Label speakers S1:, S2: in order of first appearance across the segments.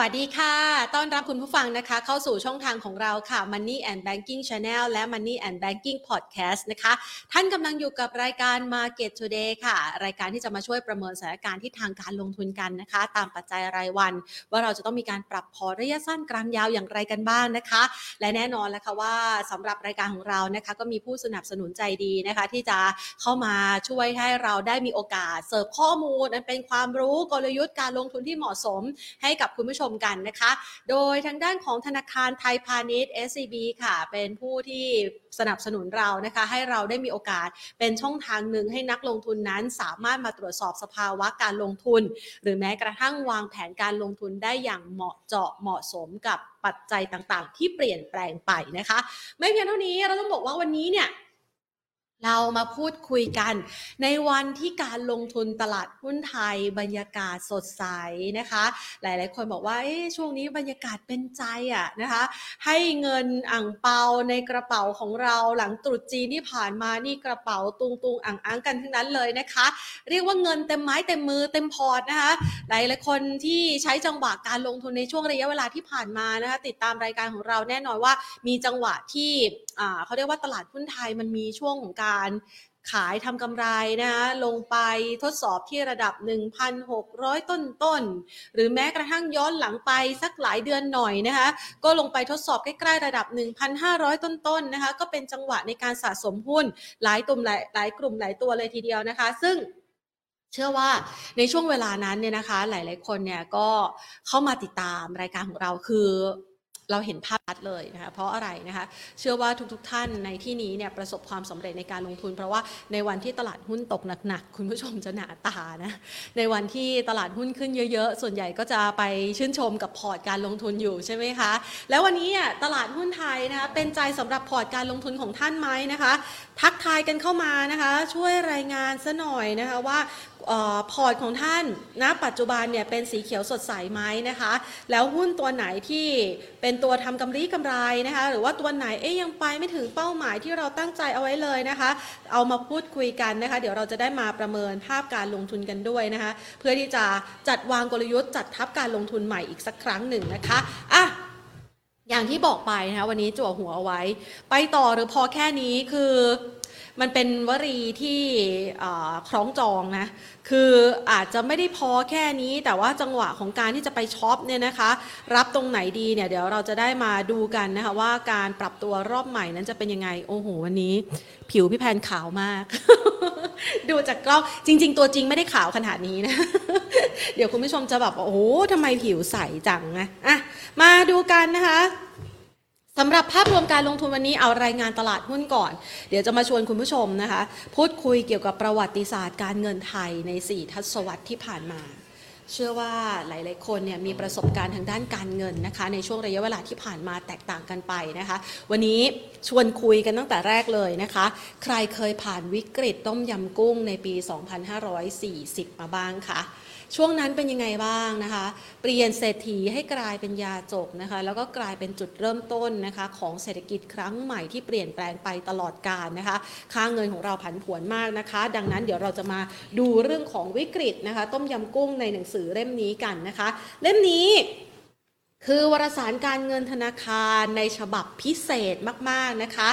S1: วัสดีค่ะ ต้อนรับคุณผู้ฟังนะคะ เข้าสู่ช่องทางของเราค่ะ Money and Banking Channel และ Money and Banking Podcast นะคะ ท่านกำลังอยู่กับรายการ Market Today ค่ะ รายการที่จะมาช่วยประเมินสถานการณ์ที่ทางการลงทุนกันนะคะ ตามปัจจัยรายวัน ว่าเราจะต้องมีการปรับพอร์ตระยะสั้นกลางยาวอย่างไรกันบ้างนะคะ และแน่นอนแล้วค่ะว่าสำหรับรายการของเรานะคะ ก็มีผู้สนับสนุนใจดีนะคะ ที่จะเข้ามาช่วยให้เราได้มีโอกาสเสิร์ฟข้อมูลอันเป็นความรู้กลยุทธ์การลงทุนที่เหมาะสมให้กับคุณผู้ชมกันนะคะ โดยทางด้านของธนาคารไทยพาณิชย์ SCB ค่ะ เป็นผู้ที่สนับสนุนเรานะคะ ให้เราได้มีโอกาสเป็นช่องทางหนึ่งให้นักลงทุนนั้น สามารถมาตรวจสอบสภาวะการลงทุน หรือแม้กระทั่งวางแผนการลงทุนได้อย่างเหมาะเจาะเหมาะสมกับปัจจัยต่างๆ ที่เปลี่ยนแปลงไปนะคะ ไม่เพียงเท่านี้เราต้องบอกว่าวันนี้เนี่ย เรามาพูดคุยกัน ในวันที่การลงทุนตลาดหุ้นไทย บรรยากาศสดใสนะคะ หลายๆ คนบอกว่าช่วงนี้บรรยากาศเป็นใจอะนะคะ ให้เงินอ่างเปาในกระเป๋าของเราหลังตรุษจีนที่ผ่านมานี่กระเป๋าตุงตุงอ่างอ้างกันทั้งนั้นเลยนะคะ เรียกว่าเงินเต็มไม้เต็มมือเต็มพอร์ตนะคะ หลายๆคนที่ใช้จังหวะการลงทุนในช่วงระยะเวลาที่ผ่านมานะคะ ติดตามรายการของเราแน่นอนว่ามีจังหวะที่เขาเรียกว่าตลาดหุ้นไทยมันมีช่วงของการขายทำกำไรนะคะลงไปทดสอบที่ระดับ 1,600 ต้นต้น หรือแม้กระทั่งย้อนหลังไปสักหลายเดือนหน่อยนะคะก็ลงไปทดสอบใกล้ๆระดับ 1,500 ต้นต้นนะคะก็เป็นจังหวะในการสะสมหุ้นหลายตุ่มหลายหลายกลุ่มหลายตัวเลยทีเดียวนะคะ ซึ่งเชื่อว่าในช่วงเวลานั้นเนี่ยนะคะหลาย ๆ คนเนี่ยก็เข้ามาติดตามรายการของเราคือ เราเห็นภาพชัดเลยนะคะเพราะอะไรนะคะเชื่อว่าทุกๆท่านในที่นี้เนี่ยประสบความสำเร็จในการลงทุน เพราะว่าในวันที่ตลาดหุ้นตกหนักๆ คุณผู้ชมจะหนาตานะในวันที่ตลาดหุ้นขึ้นเยอะๆ ส่วนใหญ่ก็จะไปชื่นชมกับพอร์ตการลงทุนอยู่ใช่ไหมคะแล้ววันนี้ตลาดหุ้นไทยนะคะเป็นใจสำหรับพอร์ตการลงทุนของท่านไหมนะคะ ทักทายกันเข้ามานะคะ ช่วยรายงานซะหน่อยนะคะว่าพอร์ตของท่านณนะปัจจุบันเนี่ยเป็นสีเขียวสดใสไหมนะคะ แล้วหุ้นตัวไหนที่เป็นตัวทำกำไรกำไรนะคะ หรือว่าตัวไหนเอ๊ยยังไปไม่ถึงเป้าหมายที่เราตั้งใจเอาไว้เลยนะคะ เอามาพูดคุยกันนะคะ เดี๋ยวเราจะได้มาประเมินภาพการลงทุนกันด้วยนะคะ เพื่อที่จะจัดวางกลยุทธ์จัดทับการลงทุนใหม่อีกสักครั้งหนึ่งนะคะอะอย่างที่บอกไปนะคะวันนี้จั่วหัวเอาไว้ ไปต่อหรือพอแค่นี้คือ มันเป็นวลีที่คล้องจองนะ คืออาจจะไม่ได้พอแค่นี้ แต่ว่าจังหวะของการที่จะไปช็อปเนี่ยนะคะ รับตรงไหนดีเนี่ยเดี๋ยวเราจะได้มาดูกันนะคะว่าการปรับตัวรอบใหม่นั้นจะเป็นยังไง โอ้โห วันนี้ ผิวพี่แพนขาวมาก ดูจากกล้องจริง ๆ ตัวจริงไม่ได้ขาวขนาดนี้นะ เดี๋ยวคุณผู้ชมจะแบบโอ้โหทำไมผิวใสจังนะอะมาดูกันนะคะ สำหรับภาพรวมการลงทุนวันนี้เอารายงานตลาดหุ้นก่อน เดี๋ยวจะมาชวนคุณผู้ชมนะคะ พูดคุยเกี่ยวกับประวัติศาสตร์การเงินไทยใน 4 ทศวรรษที่ผ่านมา เชื่อว่าหลาย ๆ คนเนี่ยมีประสบการณ์ทางด้านการเงินนะคะ ในช่วงระยะเวลาที่ผ่านมาแตกต่างกันไปนะคะ วันนี้ชวนคุยกันตั้งแต่แรกเลยนะคะ ใครเคยผ่านวิกฤตต้มยำกุ้งในปี 2540 มาบ้างคะ ช่วงนั้นเป็นยังไงบ้างนะคะ เปลี่ยนเศรษฐีให้กลายเป็นยาจกนะคะ แล้วก็กลายเป็นจุดเริ่มต้นนะคะ ของเศรษฐกิจครั้งใหม่ที่เปลี่ยนแปลงไปตลอดกาลนะคะ ค่าเงินของเราผันผวนมากนะคะ ดังนั้นเดี๋ยวเราจะมาดูเรื่องของวิกฤตนะคะ ต้มยำกุ้งในหนังสือเล่มนี้กันนะคะ เล่มนี้ คือวารสารการเงินธนาคารในฉบับพิเศษมาก ๆ นะคะ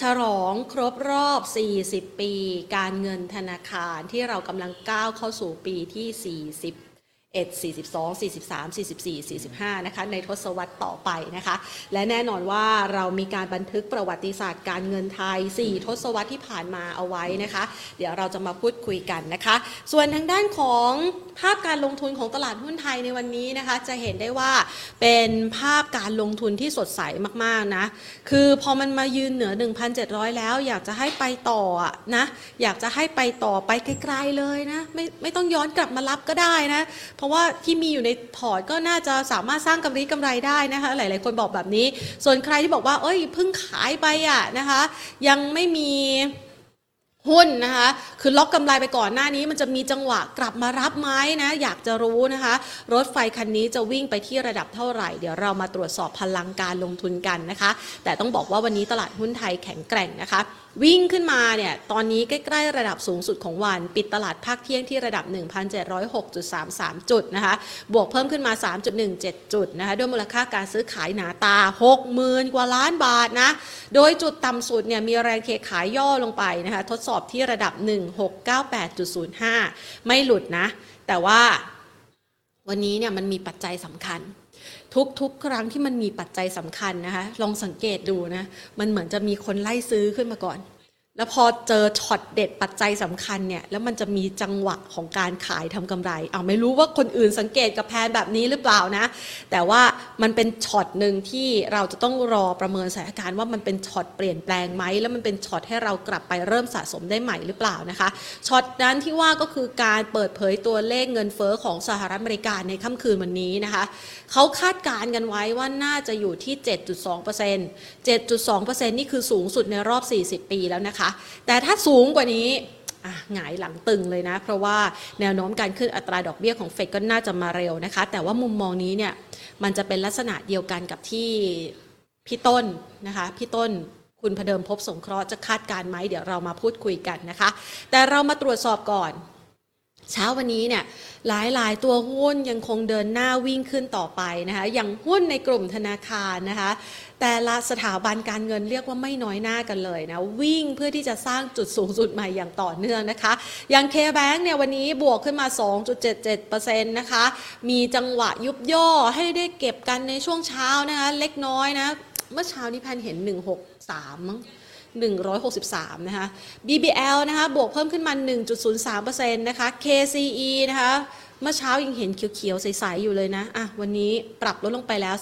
S1: ฉลองครบรอบ 40 ปี การเงินธนาคารที่เรากำลังก้าวเข้าสู่ปีที่ 40 41 42 43 44 45 นะคะ ในทศวรรษต่อไปนะคะ และแน่นอนว่าเรามีการบันทึกประวัติศาสตร์การเงินไทย 4 ทศวรรษที่ผ่านมาเอาไว้นะคะ เดี๋ยวเราจะมาพูดคุยกันนะคะ ส่วนทางด้านของภาพการลงทุนของตลาดหุ้นไทยในวันนี้นะคะ จะเห็นได้ว่าเป็นภาพการลงทุนที่สดใสมากๆนะ คือพอมันมายืนเหนือ 1,700 แล้ว อยากจะให้ไปต่อนะ อยากจะให้ไปต่อไปไกลๆเลยนะ ไม่ไม่ต้องย้อนกลับมารับก็ได้นะเพราะว่าที่มีอยู่ในพอร์ตก็น่าจะสามารถสร้างกำไรกำไรได้นะคะ หลาย ๆ คนบอกแบบนี้ ส่วนใครที่บอกว่า เอ้ยเพิ่งขายไปอะนะคะ ยังไม่มีหุ้นนะคะ คือล็อกกำไรไปก่อนหน้านี้ มันจะมีจังหวะกลับมารับไหมนะ อยากจะรู้นะคะ รถไฟคันนี้จะวิ่งไปที่ระดับเท่าไหร่ เดี๋ยวเรามาตรวจสอบพลังการลงทุนกันนะคะ แต่ต้องบอกว่าวันนี้ตลาดหุ้นไทยแข็งแกร่งนะคะ วิ่งขึ้นมาเนี่ยตอนนี้ใกล้ๆระดับสูงสุดของวัน ปิดตลาดภาคเที่ยงที่ระดับ 1,706.33 จุดนะคะ บวกเพิ่มขึ้นมา 3.17 จุดนะคะ ด้วยมูลค่าการซื้อขายหนาตา 60,000 กว่าล้านบาทนะ โดยจุดต่ำสุดเนี่ยมีแรงเทขายย่อลงไปนะคะ ทดสอบที่ระดับ 1698.05 ไม่หลุดนะ แต่ว่าวันนี้เนี่ยมันมีปัจจัยสำคัญ ทุกๆ ครั้งที่มันมีปัจจัยสำคัญนะคะ ลองสังเกตดูนะ มันเหมือนจะมีคนไล่ซื้อขึ้นมาก่อน แล้วพอเจอช็อตเด็ดปัจจัยสำคัญเนี่ยแล้วมันจะมีจังหวะของการขายทำกำไรเอาไม่รู้ว่าคนอื่นสังเกตกับแพนแบบนี้หรือเปล่านะ แต่ว่ามันเป็นช็อตหนึ่งที่เราจะต้องรอประเมินสถานการณ์ว่ามันเป็นช็อตเปลี่ยนแปลงไหมแล้วมันเป็นช็อตให้เรากลับไปเริ่มสะสมได้ใหม่หรือเปล่านะคะช็อตนั้นที่ว่าก็คือการเปิดเผยตัวเลขเงินเฟ้อของสหรัฐอเมริกาในค่ำคืนวันนี้นะคะเขาคาดการณ์กันไว้ว่าน่าจะอยู่ที่ 7.2% 7.2%นี่คือสูงสุดในรอบ 40 ปีแล้วนะคะแต่ถ้าสูงกว่านี้อะหงายหลังตึงเลยนะ เพราะว่าแนวโน้มการขึ้นอัตราดอกเบี้ยของเฟดก็น่าจะมาเร็วนะคะ แต่ว่ามุมมองนี้เนี่ยมันจะเป็นลักษณะเดียวกันกับที่พี่ต้นนะคะพี่ต้นคุณพเดิมพบสงเคราะห์จะคาดการณ์ไหมเดี๋ยวเรามาพูดคุยกันนะคะ แต่เรามาตรวจสอบก่อน เช้าวันนี้เนี่ยหลายๆ ตัวหุ้นยังคงเดินหน้าวิ่งขึ้นต่อไปนะคะอย่างหุ้นในกลุ่มธนาคารนะคะแต่ละสถาบันการเงินเรียกว่าไม่น้อยหน้ากันเลยนะวิ่งเพื่อที่จะสร้างจุดสูงสุดใหม่อย่างต่อเนื่องนะคะอย่าง K-Bank เนี่ยวันนี้บวกขึ้นมา 2.77%นะคะมีจังหวะยุบย่อให้ได้เก็บกันในช่วงเช้านะคะเล็กน้อยนะเมื่อเช้านี้แพนเห็น 163มั้ง 163 นะคะ BBL นะคะ บวกเพิ่มขึ้นมา 1.03%นะคะ KCE นะคะเมื่อเช้ายังเห็นเขียวๆ ใสๆ อยู่เลยนะ อะ วันนี้ปรับลดลงไปแล้ว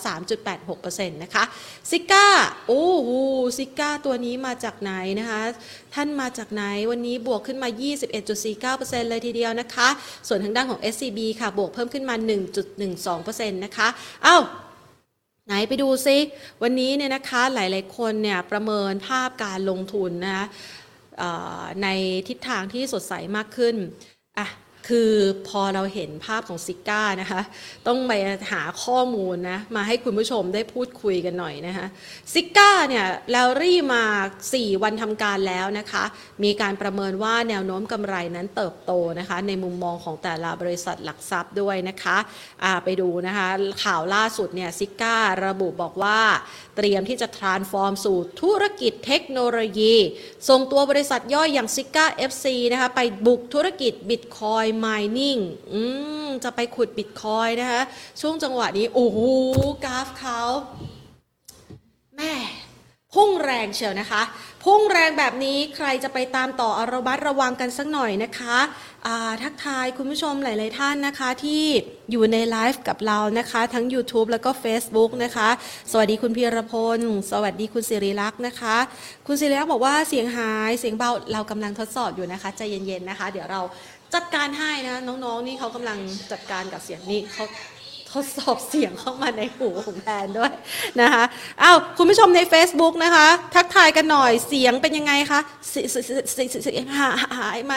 S1: 3.86%นะคะ ซิก้า โอ้โห ซิก้าตัวนี้มาจากไหนนะคะ ท่านมาจากไหน วันนี้บวกขึ้นมา 21.49%เลยทีเดียวนะคะ ส่วนทางด้านของ SCB ค่ะ บวกเพิ่มขึ้นมา 1.12%นะคะ เอ้า ไหนไปดูซิวันนี้เนี่ยนะคะหลายๆคนเนี่ยประเมินภาพการลงทุนนะคะในทิศทางที่สดใสมากขึ้นอะ คือพอเราเห็นภาพของซิก้านะคะ ต้องไปหาข้อมูลนะมาให้คุณผู้ชมได้พูดคุยกันหน่อยนะคะซิก้าเนี่ยแลรี่มา 4 วันทำการแล้วนะคะ มีการประเมินว่าแนวโน้มกำไรนั้นเติบโตนะคะ ในมุมมองของแต่ละบริษัทหลักทรัพย์ด้วยนะคะไปดูนะคะ ข่าวล่าสุดเนี่ยซิก้าระบุบอกว่า เตรียมที่จะ transform สู่ธุรกิจเทคโนโลยี ส่งตัวบริษัทย่อยอย่างซิก้า FC นะคะไปบุกธุรกิจ Bitcoin Mining อืมจะไปขุด Bitcoin นะคะ ช่วงจังหวะนี้ โอ้โหกราฟเขาแม่พุ่งแรงเชียวนะคะ พุ่งแรงแบบนี้ใครจะไปตามต่ออระมัดระวังกันสักหน่อยนะคะ ทักทายคุณผู้ชมหลาย ๆ ท่านนะคะ ที่อยู่ในไลฟ์กับเรานะคะ ทั้ง YouTube แล้วก็ Facebook นะคะ สวัสดีคุณพีรพล สวัสดีคุณสิริลักษณ์นะคะ คุณสิริลักษณ์บอกว่าเสียงหายเสียงเบาเรากำลังทดสอบอยู่นะคะใจเย็น ๆ นะคะ เดี๋ยวเราจัดการให้นะ น้อง ๆ นี่เขากำลังจัดการกับเสียงนี่เขา ทดสอบเสียงเข้ามาในหูของแทนด้วยนะคะอ้าวคุณผู้ชมใน Facebook นะคะ ทักทายกันหน่อยเสียงเป็นยังไงคะเสียงหาหายไหม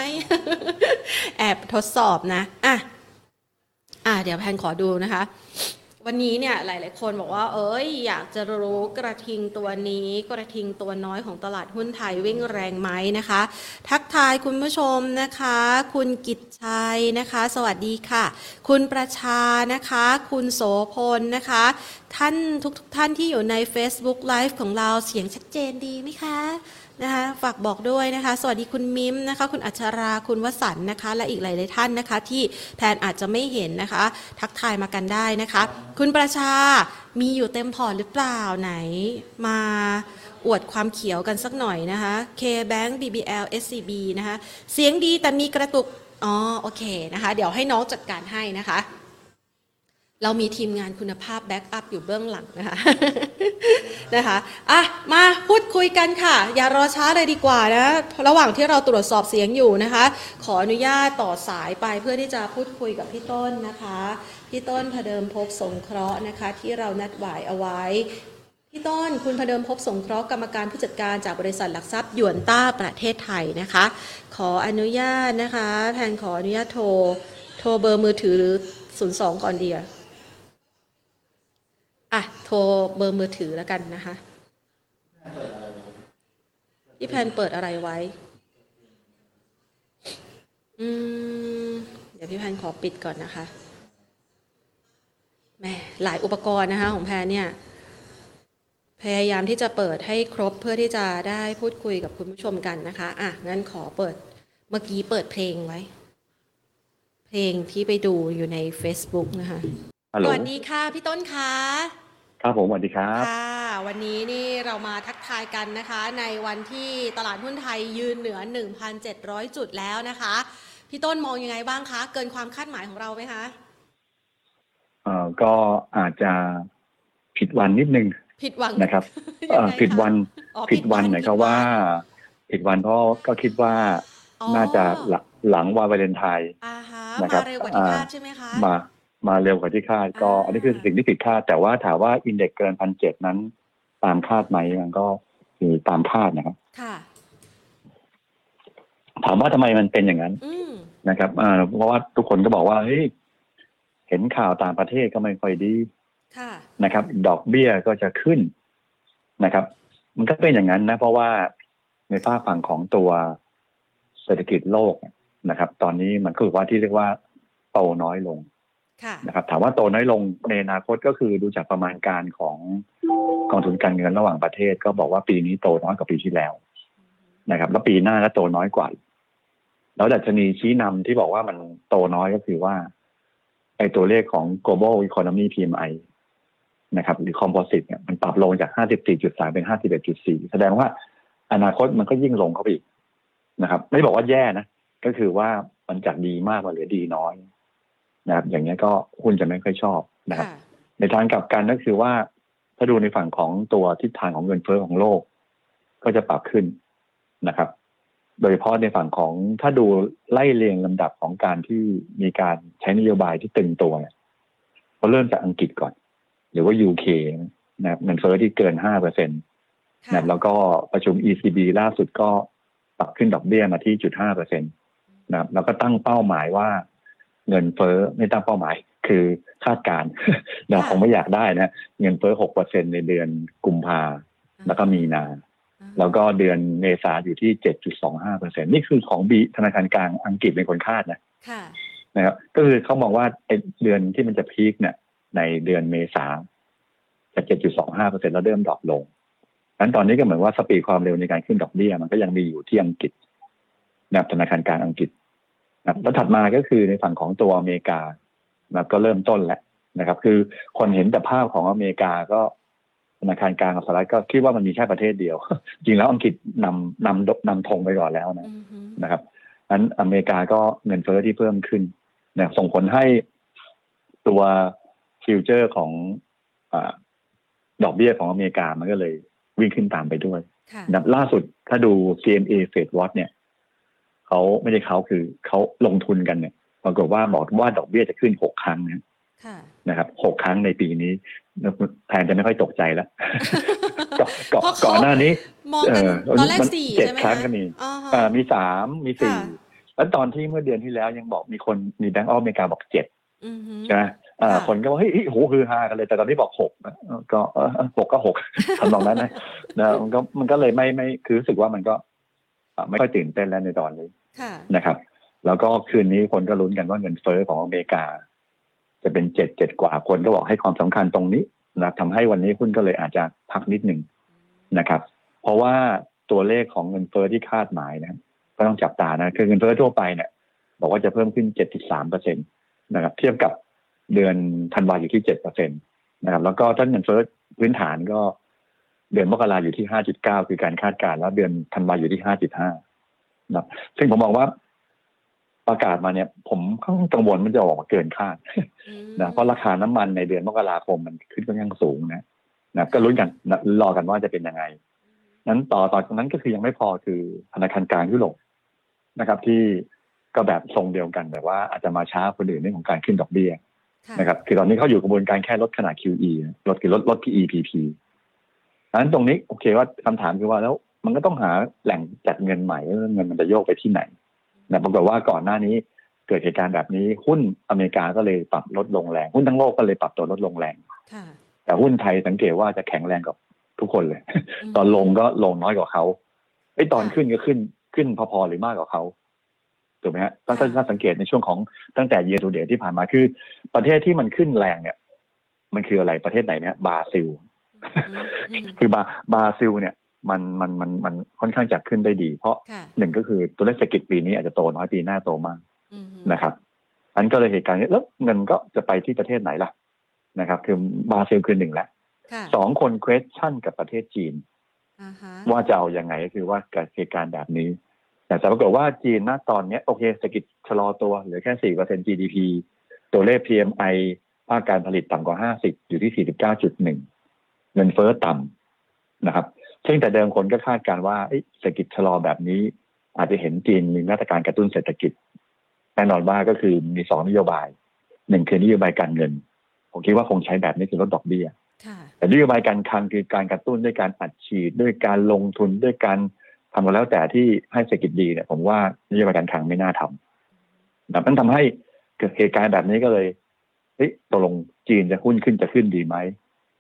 S1: แอบทดสอบนะอะอะเดี๋ยวแพนขอดูนะคะ วันนี้เนี่ยหลาย ๆ คนบอกว่า เอ้ยอยากจะรู้กระทิงตัวนี้ กระทิงตัวน้อยของตลาดหุ้นไทยวิ่งแรงไหมนะคะ ทักทายคุณผู้ชมนะคะ คุณกิตชัยนะคะ สวัสดีค่ะ คุณประชานะคะ คุณโสพลนะคะ ท่านทุกทท่านที่อยู่ใน Facebook Live ของเราเสียงชัดเจนดีไหมคะ นะคะฝากบอกด้วยนะคะ สวัสดีคุณมิมนะคะ คุณอัชราคุณวสันนะคะ และอีกหลายๆท่านนะคะ ที่แพนอาจจะไม่เห็นนะคะ ทักทายมากันได้นะคะ คุณประชามีอยู่เต็มพอร์ตหรือเปล่าไหน มาอวดความเขียวกันสักหน่อยนะคะ K-Bank BBL SCB นะคะ เสียงดีแต่มีกระตุกอ๋อโอเคนะคะ เดี๋ยวให้น้องจัดการให้นะคะ เรามีทีมงานคุณภาพ backup อยู่เบื้องหลังนะคะนะคะอะมาพูดคุยกันค่ะ อย่ารอช้าเลยดีกว่านะ ระหว่างที่เราตรวจสอบเสียงอยู่นะคะ ขออนุญาตต่อสายไปเพื่อที่จะพูดคุยกับพี่ต้นนะคะ พี่ต้นพเดิมพบสงเคราะห์นะคะ ที่เรานัดหมายเอาไว้ พี่ต้นคุณพเดิมพบสงเคราะห์กรรมการผู้จัดการจากบริษัทหลักทรัพย์ยวนต้าประเทศไทยนะคะ ขออนุญาตนะคะแพนขออนุญาตโทรโทรเบอร์มือถือหรือ02ก่อนเดีย อะ โทรเบอร์มือถือแล้วกันนะคะพี่แพนเปิดอะไรไว้ อืม เดี๋ยวพี่แพนขอปิดก่อนนะคะแหมหลายอุปกรณ์นะคะ ของแพนเนี่ย พยายามที่จะเปิดให้ครบเพื่อที่จะได้พูดคุยกับคุณผู้ชมกันนะคะ อะ งั้นขอเปิดเมื่อกี้เปิดเพลงไว้ เพลงที่ไปดูอยู่ใน Facebook นะคะ
S2: ฮัลโหล
S1: สวัสดีค่ะพี่ต้นคะ
S2: ครับผมสวัสดีครับ
S1: ค่ะ วันนี้นี่เรามาทักทายกันนะคะ ในวันที่ตลาดหุ้นไทยยืนเหนือ 1,700 จุดแล้วนะคะ พี่ต้นมองยังไงบ้างคะ เกินความคาดหมายของเราไหมคะ
S2: เอ่อก็อาจจะผิดวันนิดนึง
S1: ผิดหวัง
S2: นะครับ
S1: ยังไง
S2: เอ่อ
S1: คะ
S2: ผิดวัน
S1: อ๋อ
S2: ผิดวันหมายความว่า ผิดวันเพราะก็คิดว่า
S1: อ๋อ
S2: น่าจะหลังหลังวันวาเลนไทน์
S1: อ่าฮะ
S2: นะครับ
S1: มาเร็วกว่าที่
S2: อ่า
S1: คาดใช่ไหมคะ
S2: มา มาเร็วกว่าที่คาด ก็
S1: อ่า
S2: อันนี้คือสิ่งที่ผิดคาด แต่ว่าถามว่าอินเด็กซ์เกินพันเจ็ดนั้น ตามคาดไหมมันก็มีตามคาดนะครับ
S1: ค่ะ
S2: ถามว่าทำไมมันเป็นอย่างนั้น
S1: อืม
S2: นะครับอ่าเพราะว่าทุกคนก็บอกว่าเฮ้ยเห็นข่าวต่างประเทศก็ไม่ค่อยดี
S1: ค่ะ
S2: นะครับ ดอกเบี้ยก็จะขึ้นนะครับ มันก็เป็นอย่างนั้นนะ เพราะว่าในภาคฝั่งของตัวเศรษฐกิจโลกนะครับ ตอนนี้มันก็คือว่าที่เรียกว่าโตน้อยลง
S1: ค่ะ
S2: นะครับถามว่าโตน้อยลงในอนาคตก็คือดูจากประมาณการของกองทุนการเงินระหว่างประเทศ ก็บอกว่าปีนี้โตน้อยกว่าปีที่แล้วนะครับ แล้วปีหน้าก็โตน้อยกว่า แล้วดัชนีชี้นำที่บอกว่ามันโตน้อยก็คือว่าไอ้ตัวเลขของ global economy PMI นะครับ หรือ composite เนี่ยมันปรับลงจาก 54.3 เป็น 51.4 แสดงว่าอนาคตมันก็ยิ่งลงเข้าไปอีกนะครับ ไม่บอกว่าแย่นะ ก็คือว่ามันจากดีมากมาเหลือดีน้อย นะครับ อย่างนี้ยก็หุ้นจะไม่ค่อยชอบนะครับ
S1: ค่ะ
S2: ในทางกลับกันก็คือว่า ถ้าดูในฝั่งของตัวทิศทางของเงินเฟ้อของโลก ก็จะปรับขึ้นนะครับ โดยเฉพาะในฝั่งของถ้าดูไล่เรียงลำดับของการที่มีการใช้นโยบายที่ตึงตัวเนี่ยก็เริ่มจากอังกฤษก่อน หรือว่า UK นะครับเงินเฟ้อที่เกินห้าเปอร์เซ็นต
S1: ค่ะ
S2: นะแล้วก็ประชุม ECB ล่าสุดก็ปรับขึ้นดอกเบี้ยมาที่จุดห้าเปอร์เซ็นตนะครับแล้วก็ตั้งเป้าหมายว่า เงินเฟ้อไม่ตั้งเป้าหมาย คือคาดการณ์เราคงไม่อยากได้นะเงินเฟ้อหกเปอร์เซ็นในเดือนกุมภาแล้วก็มีนา แล้วก็เดือนเมษาอยู่ที่เจ็ดจุดสองห้าเปอร์เซ็นนี่คือของบีธนาคารกลางอังกฤษเป็นคนคาดนะ
S1: ค่ะ
S2: นะครับก็คือเขามองว่าไอ้เดือนที่มันจะ peak เนี่ย ในเดือนเมษาจะเจ็ดจุดสองห้าเปอร์เซ็นต์แล้วเริ่ม drop ลงนั้นตอนนี้ก็เหมือนว่า speed ความเร็วในการขึ้นดอกเบี้ยมันก็ยังมีอยู่ที่อังกฤษนะครับธนาคารกลางอังกฤษนะครับ แล้วถัดมาก็คือในฝั่งของตัวอเมริกานะครับก็เริ่มต้นแล้วนะครับ คือคนเห็นแต่ภาพของอเมริกาก็ธนาคารกลางของสหรัฐก็คิดว่ามันมีแค่ประเทศเดียว จริงแล้วอังกฤษนำนำนำธงไปก่อนแล้วนะ
S1: อือฮึ
S2: นะครับนั้นอเมริกาก็เงินเฟ้อที่เพิ่มขึ้นนะส่งผลให้ตัวฟิวเจอร์ของอาดอกเบี้ยของอเมริกามันก็เลยวิ่งขึ้นตามไปด้วย
S1: ค่ะ
S2: นะครับล่าสุดถ้าดู CMA Fed Watch เนี่ย เขาไม่ได้เขาคือเขาลงทุนกันเนี่ยปรากฏว่าบอกว่าดอกเบี้ยจะขึ้นหกครั้งนะ
S1: ค่ะ
S2: นะครับหกครั้งในปีนี้แทนจะไม่ค่อยตกใจแล้วก่อนก่อน
S1: เพราะเขา
S2: ก่อนหน้านี้
S1: มองกัน
S2: เออ
S1: ตอนแรก
S2: มัน
S1: สี่
S2: เจ็ด
S1: ใช่ไหม
S2: ครั้ง
S1: คะ
S2: ก็มี
S1: อ่าฮะ
S2: อ่ามีสามมีสี่
S1: ค่ะ
S2: แล้วตอนที่เมื่อเดือนที่แล้วยังบอกมีคนมีแบงก์ออฟอเมริกาบอกเจ็ด
S1: อือฮึ
S2: ใช่ไหมอ่า
S1: ค่ะ
S2: คนก็ว่าเฮ้ยเฮ้ยโหฮือฮากันเลย แต่ตอนนี้บอกหกนะเออก็เออหกก็หกทำนองนั้นนะนะมันก็มันก็เลยไม่ไม่คือรู้สึกว่ามันก็อ่าไม่ค่อยตื่นเต้นแล้วในตอนนี้
S1: ค่ะ
S2: นะครับ แล้วก็คืนนี้คนก็ลุ้นกันว่าเงินเฟ้อของอเมริกา จะเป็นเจ็ดเจ็ดกว่าคนก็บอกให้ความสำคัญตรงนี้นะครับทำให้วันนี้หุ้นก็เลยอาจจะพักนิดหนึ่งนะครับ เพราะว่าตัวเลขของเงินเฟ้อที่คาดหมายนะก็ต้องจับตานะคือเงินเฟ้อทั่วไปเนี่ยบอกว่าจะเพิ่มขึ้น 7.3เปอร์เซ็นตนะครับ เทียบกับเดือนธันวาอยู่ที่ 7เปอร์เซ็นตนะครับ แล้วก็ถ้าเงินเฟ้อพื้นฐานก็เดือนมกราอยู่ที่ 5.9 คือการคาดการณ์แล้วเดือนธันวาอยู่ที่ 5.5 นะครับซึ่งผมมองว่าประกาศมาเนี่ย ผมค่อนข้างกังวลมันจะออกมาเกินคาด
S1: อืม
S2: นะเพราะราคาน้ำมันในเดือนมกราคมมันขึ้นค่อนข้างสูงนะนะก็ลุ้นกันนะรอกันว่าจะเป็นยังไง นั้นต่อต่อจากนั้นก็คือยังไม่พอคือธนาคารกลางยุโรปนะครับ ที่ก็แบบทรงเดียวกันแต่ว่าอาจจะมาช้าคนอื่นเรื่องของการขึ้นดอกเบี้ย
S1: ค่ะ
S2: นะครับคือตอนนี้เขาอยู่กระบวนการแค่ลดขนาด QE ลดคือลดลด PE PP ดังนั้นตรงนี้โอเคว่าคำถามคือว่าแล้ว มันก็ต้องหาแหล่งจัดเงินใหม่ว่าเงินมันจะโยกไปที่ไหนนะปรากฏว่าก่อนหน้านี้เกิดเหตุการณ์แบบนี้หุ้นอเมริกาก็เลยปรับลดลงแรงหุ้นทั้งโลกก็เลยปรับตัวลดลงแรง
S1: ค่ะ
S2: แต่หุ้นไทยสังเกตว่าจะแข็งแรงกับทุกคนเลย ตอนลงก็ลงน้อยกว่าเขาไอ้ตอน
S1: ค่ะ
S2: ขึ้นก็ขึ้นขึ้นพอๆหรือมากกว่าเขาถูกไหมฮะถ้า
S1: ค่ะ
S2: ถ้าสังเกตในช่วงของตั้งแต่ year to date ที่ผ่านมาคือ ประเทศที่มันขึ้นแรงเนี่ย มันคืออะไรประเทศไหนเนี่ยบราซิล
S1: อืมอืม
S2: คือบราบราซิลเนี่ย มันมันมันมันค่อนข้างจะขึ้นได้ดี เพราะ
S1: ค่ะ
S2: หนึ่งก็คือตัวเลขเศรษฐกิจปีนี้อาจจะโตน้อยปีหน้าโตมาก
S1: อืม
S2: นะครับ อันก็เลยเหตุการณ์นี้แล้วเงินก็จะไปที่ประเทศไหนล่ะนะครับ คือบราซิลคือหนึ่งละ
S1: ค่ะ
S2: สองคน question กับประเทศจีน
S1: อ่าฮะ
S2: ว่าจะเอาอยัางไงก็คือว่าเกิดเหตุการณ์แบบนี้แต่ปรากฏว่าจีนณตอนเนี้ยโอเคเศรษฐกิจชะลอตัวเหลือแค่สี่เปอร์เซ็น GDP ตัวเลข PMI ภาคการผลิตต่ำกว่าห้าสิบอยู่ที่สี่สิบเก้าจุดหนึ่งเงินเฟ้อต่ำนะครับ ซึ่งแต่เดิมคนก็คาดการว่าเศรษฐกิจชะลอแบบนี้ อาจจะเห็นจีนมีมาตรการกระตุ้นเศรษฐกิจแน่นอนว่าก็คือมีสองนโยบายหนึ่งคือนโยบายการเงิน ผมคิดว่าคงใช้แบบนี้คือลดดอกเบี้ยแต่นโยบายการคลังคือการกระตุ้นด้วยการอัดฉีดด้วยการลงทุนด้วยการทำก็แล้วแต่ที่ให้เศรษฐกิจดีเนี่ยผมว่านโยบายการคลังไม่น่าทำนะมันทำให้เกิดเหตุการณ์แบบนี้ก็เลยเฮ้ยตกลงจีนจะหุ้นขึ้นจะขึ้นดีไหม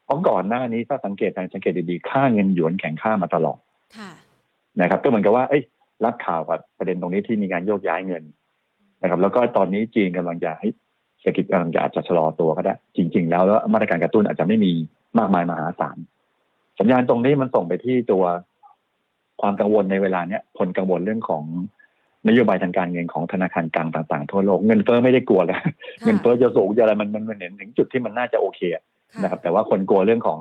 S2: เพราะก่อนหน้านี้ถ้าสังเกตทางสังเกตดีๆค่าเงินหยวนแข็งค่ามาตลอด
S1: ค่ะ
S2: นะครับก็เหมือนกับว่าเอ้ยรับข่าวกับประเด็นตรงนี้ที่มีการโยกย้ายเงินนะครับ แล้วก็ตอนนี้จีนกำลังจะให้เศรษฐกิจกำลังจะอาจจะชะลอตัวก็ได้ จริง ๆ แล้วแล้วมาตรการกระตุ้นอาจจะไม่มีมากมายมหาศาลสัญญาณตรงนี้มันส่งไปที่ตัวความกังวลในเวลาเนี้ยคนกังวลเรื่องของนโยบายทางการเงินของธนาคารกลางต่างๆทั่วโลกเงินเฟ้อไม่ได้กลัวเลยเงินเฟ้อจะสูงจะอะไรมันมันมันเห็นถึงจุดที่มันน่าจะโอเคอะ
S1: ค่ะ
S2: นะครับแต่ว่าคนกลัวเรื่องของ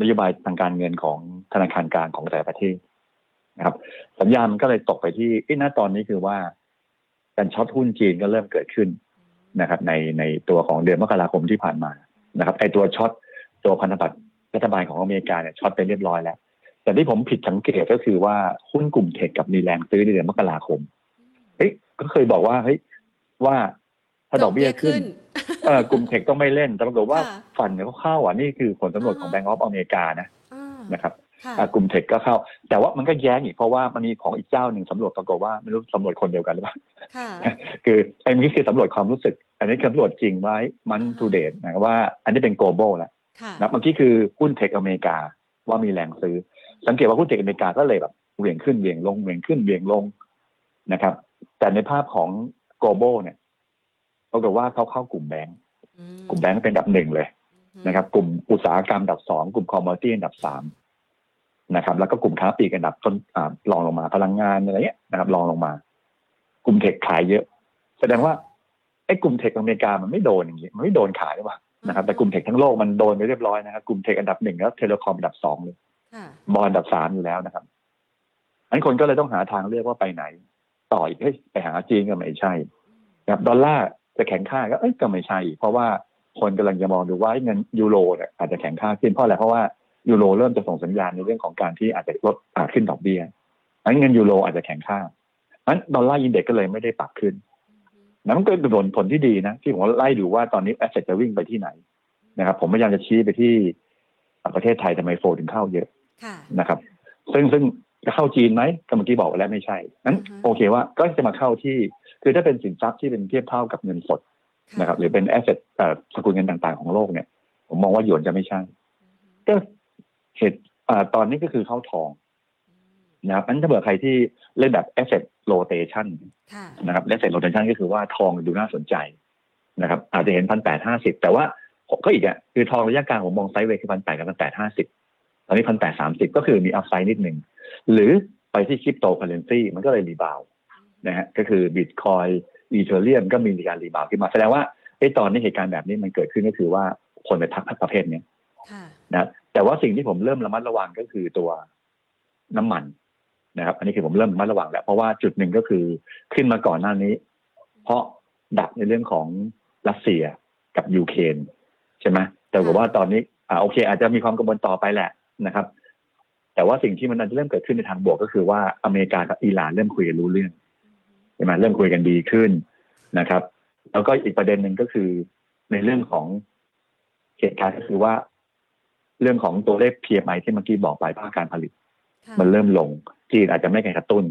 S2: นโยบายทางการเงินของธนาคารกลางของแต่ละประเทศนะครับ สัญญาณมันก็เลยตกไปที่ไอ้ยณตอนนี้คือว่า การ short หุ้นจีนก็เริ่มเกิดขึ้นนะครับ ในในตัวของเดือนมกราคมที่ผ่านมานะครับ ไอ้ตัว short ตัวพันธบัตรรัฐบาลของอเมริกาเนี่ย short ไปเรียบร้อยแล้ว แต่ที่ผมผิดสังเกตก็คือว่าหุ้นกลุ่มเทคกับมีแรงซื้อในเดือนมกราคมเฮ้ยก็เคยบอกว่าเฮ้ยว่าถ้าดอกเบี้ยขึ้น กลุ่มเทคต้องไม่เล่น แต่ปรากฏว่า
S1: ค่ะ
S2: ฟันเนี่ยเขาเข้าอะนี่คือผลสำรวจของ
S1: อ่า
S2: แบงก์ออฟอเมริกานะ
S1: อ่า
S2: นะครับ
S1: ค่ะ
S2: อ่ากลุ่มเทคก็เข้า แต่ว่ามันก็แย้งอีกเพราะว่ามันมีของอีกเจ้าหนึ่งสำรวจปรากฏว่าไม่รู้สำรวจคนเดียวกันหรือเปล่า
S1: ค่ะ
S2: คือไอ้นี้คือสำรวจความรู้สึก อันนี้คือสำรวจจริงไว้มันทูเดตนะครับว่า อันนี้เป็น global แล้ว
S1: ค่ะ
S2: นะเมื่อกี้คือหุ้น tech อเมริกาว่ามีแรงซื้อ สังเกตว่าหุ้น tech อเมริกาก็เลยแบบเหวี่ยงขึ้นเหวี่ยงลงเหวี่ยงขึ้นเหวี่ยงลงนะครับ แต่ในภาพของ global เนี่ยป รากฏว่าเขาเข้ากลุ่มแบงก์
S1: อืม
S2: กลุ่มแบงก์เป็นอันดับหนึ่งเลยนะครับ กลุ่มอุตสาหกรรมอันดับสองกลุ่ม commodity อันดับสามนะครับ แล้วก็กลุ่มค้าปลีกอันดับต้นอ่ารองลงมาพลังงานอะไรเงี้ยนะครับรองลงมา กลุ่ม tech ขายเยอะ แสดงว่าไอ้กลุ่ม tech อเมริกามันไม่โดนอย่างงี้มันไม่โดนขายหรือเปล่านะครับ แต่กลุ่ม tech ทั้งโลกมันโดนไปเรียบร้อยนะครับกลุ่ม tech อันดับหนึ่งแล้ว telecom อันดับสองเลย
S1: ค่ะ
S2: บอลอันดับสามอยู่แล้วนะครับอันคนก็เลยต้องหาทางเลือกว่าไปไหน ต่ออีกเฮ้ยไปหาจีนก็ไม่ใช่นะครับดอลลาร์ จะแข็งค่าก็เอ้ยก็ไม่ใช่อีกเพราะว่าคนกำลังจะมองดูว่าเงินยูโรเนี่ยอาจจะแข็งค่าขึ้นเพราะอะไรเพราะว่ายูโรเริ่มจะส่งสัญญาณในเรื่องของการที่อาจจะลดอาขึ้นดอกเบี้ยอันเงินยูโรอาจจะแข็งค่าอัน dollar index ก็เลยไม่ได้ปรับขึ้นนั้นก็เป็นผลผลที่ดีนะ ที่ผมไล่ดูว่าตอนนี้ asset จะวิ่งไปที่ไหนนะครับผมพยายามจะชี้ไปที่ประเทศไทยทำไม flow ถึงเข้าเยอะ
S1: ค่ะ
S2: นะครับ ซึ่งซึ่งจะเข้าจีนไหมก็เมื่อกี้บอกไปแล้วไม่ใช่นั้น
S1: อือฮึ
S2: โอเคว่าก็จะมาเข้าที่ คือถ้าเป็นสินทรัพย์ที่เป็นเทียบเท่ากับเงินสดนะครับหรือเป็น asset สกุลเงินต่างๆของโลกเนี่ยผมมองว่าหยวนจะไม่ใช่ก็เหตุอ่าตอนนี้ก็คือเข้าทองนะครับอันถ้าเผื่อใครที่เล่นแบบ asset rotation
S1: ค่ะ
S2: นะครับ asset rotation ก็คือว่าทองดูน่าสนใจนะครับ อาจจะเห็นพันแปดห้าสิบแต่ว่าผมก็อีกอะคือทองระยะกลางผมมอง sideway คือพันแปดกับพันแปดห้าสิบตอนนี้พันแปดสามสิบก็คือมี upside นิดหนึ่งหรือไปที่คริปโตเคอเรนซีมันก็เลย rebound นะฮะก็คือ Bitcoin Ethereum ก็มีการ rebound ขึ้นมาแสดงว่าไอ้ตอนนี้เหตุการณ์แบบนี้มันเกิดขึ้นก็คือว่าคนไปทักประเภทเนี้ย
S1: ค่ะ
S2: นะแต่ว่าสิ่งที่ผมเริ่มระมัดระวังก็คือตัวน้ำมันนะครับ อันนี้คือผมเริ่มระมัดระวังแล้วเพราะว่าจุดหนึ่งก็คือขึ้นมาก่อนหน้านี้ เพราะดักในเรื่องของรัสเซียกับยูเครนใช่ไหมแต่ว่าตอนนี้อ่าโอเค อาจจะมีความกังวลต่อไปแหละนะครับ แต่ว่าสิ่งที่มันอาจจะเริ่มเกิดขึ้นในทางบวกก็คือว่าอเมริกากับอิหร่านเริ่มคุยกันรู้เรื่อง ใช่ไหมเริ่มคุยกันดีขึ้นนะครับ แล้วก็อีกประเด็นหนึ่งก็คือในเรื่องของเหตุการณ์ก็คือว่า เรื่องของตัวเลข PMI ที่เมื่อกี้บอกไปภาคการผลิต
S1: ค่ะ
S2: มันเริ่มลงจีนอาจจะไม่การกระตุ้น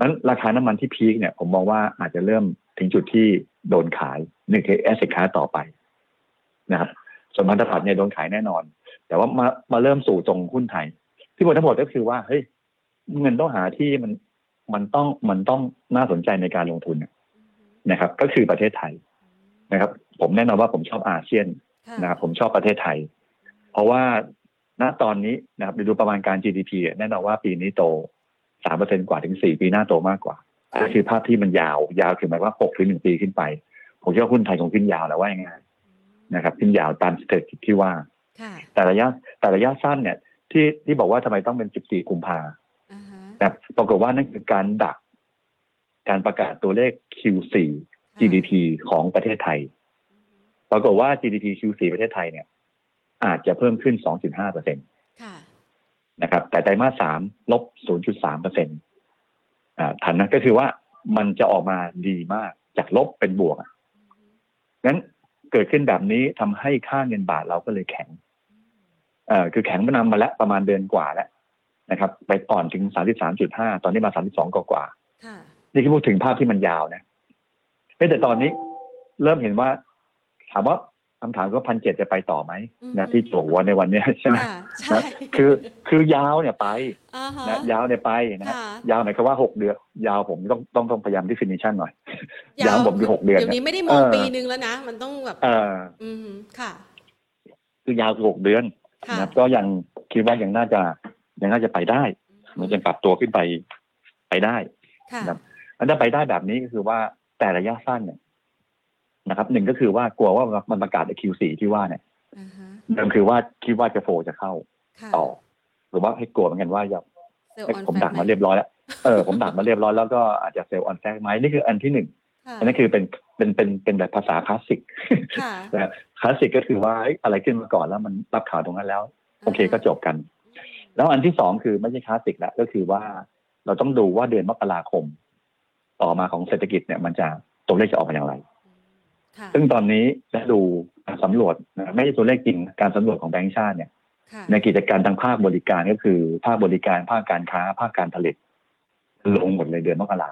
S2: นั้นราคาน้ำมันที่พีคเนี่ย ผมมองว่าอาจจะเริ่มถึงจุดที่โดนขายนี่คือแอสเซทค้าต่อไปนะครับส่วนพันธบัตรเนี่ยโดนขายแน่นอน แต่ว่ามามาเริ่มสู่ตรงหุ้นไทย ที่ผมทั้งหมดก็คือว่าเฮ้ยเงินต้องหาที่มัน มันต้องมันต้องน่าสนใจในการลงทุนนะครับ ก็คือประเทศไทยนะครับ ผมแน่นอนว่าผมชอบอาเซียน
S1: ค่ะ
S2: นะครับผมชอบประเทศไทย เพราะว่าณตอนนี้นะครับดูประมาณการ GDP เนี่ยแน่นอนว่าปีนี้โตสามเปอร์เซ็นกว่าถึงสี่ปีหน้าโตมากกว่าก็คือภาพที่มันยาวยาวคือหมายว่าหกถึงหนึ่งปีขึ้นไป ผมเชื่อว่าหุ้นไทยคงขึ้นยาวแล้วว่าอย่างไงนะครับ ขึ้นยาวตามสเตติที่ว่า
S1: ค่ะ
S2: แต่ระยะแต่ระยะสั้นเนี่ย ที่ที่บอกว่าทำไมต้องเป็น14กุมภา
S1: อ่าฮะ
S2: แต่ปรากฏว่านั่นคือการดัก การประกาศตัวเลข Q4 GDP ของประเทศไทย ปรากฏว่า GDP Q4 ประเทศไทยเนี่ย อาจจะเพิ่มขึ้น 2.5เปอร์เซ็นต
S1: ค่ะ
S2: นะครับ แต่ไตรมาสสามลบ 0.3เปอร์เซ็นต์อ่าทันนะก็คือว่ามันจะออกมาดีมากจากลบเป็นบวกอะงั้นเกิดขึ้นแบบนี้ทำให้ค่าเงินบาทเราก็เลยแข็งเอ่อคือแข็งมานำมาแล้วประมาณเดือนกว่าแล้ว นะครับ ไปอ่อนถึง 33.5 ตอนนี้มา 32 กว่ากว่า
S1: ค่ะ
S2: ๆนี่คือพูดถึงภาพที่มันยาวนะเฮ้ยแต่ตอนนี้เริ่มเห็นว่า ถามว่าคำถามก็พันเจ็ดจะไปต่อไหม
S1: อืม
S2: นะที่โจวในวันเนี้ยใช่ไหม
S1: ค่ะใช่
S2: นะคือคือยาวเนี่ยไป
S1: อ่าฮะ
S2: นะยาวเนี่ยไปนะฮะ
S1: ค่ะ
S2: ยาวหมายความว่าหกเดือน ยาวผมต้องต้องต้องพยายาม definition หน่อย ยาวผมคือหกเดือน
S1: เดี๋ยว
S2: นะ
S1: นี้ไม่ได้มอง
S2: เออ
S1: ปีนึงแล้วนะมันต้องแบบ
S2: เออ
S1: อืมค่ะ
S2: คือยาวคือหกเดือน
S1: ค่ะ
S2: นะครับก็ยังคิดว่ายังน่าจะ ยังน่าจะไปได้มันยังปรับตัวขึ้นไปไปได้
S1: ค่ะ
S2: ครับอันถ้าไปได้แบบนี้ก็คือว่าแต่ระยะสั้นเนี่ยนะครับหนึ่งก็คือว่ากลัวว่ามันประกาศใน Q4 ที่ว่าเนี่ย
S1: อ่าฮะ
S2: เดิมคือว่าคิดว่าจะโฟจะเข้า
S1: ค่ะ
S2: ต่อ หรือว่าให้กลัวเหมือนกันว่าอย่า
S1: sell
S2: ให้
S1: on
S2: ผม
S1: fact
S2: ดักมาเรียบร้อยแล้วเออผมดักมาเรียบร้อยแล้วก็อาจจะ sell on fact ไหมนี่คืออันที่หนึ่ง
S1: ค่ะ
S2: อันนั้นคือเป็นเป็นเป็นเป็นแบบภาษาคลาสสิก
S1: ค่ะ
S2: นะคลาสสิกก็คือว่าเอ้ยอะไรขึ้นมาก่อนแล้วมันรับข่าวตรงนั้นแล้ว โอเคก็จบกัน แล้วอันที่สองคือไม่ใช่คลาสสิกแล้วก็คือว่าเราต้องดูว่าเดือนมกราคม ต่อมาของเศรษฐกิจเนี่ยมันจะตัวเลขจะออกมาอย่างไร
S1: ค่ะ
S2: ซึ่งตอนนี้ได้ดูการสำรวจนะไม่ใช่ตัวเลขจริงการสำรวจของแบงก์ชาติเนี่ย
S1: ค่ะ
S2: ในกิจการทางภาคบริการก็คือ ภาคบริการภาคการค้า ภาคการผลิต ลงหมดเลยเดือนมกรา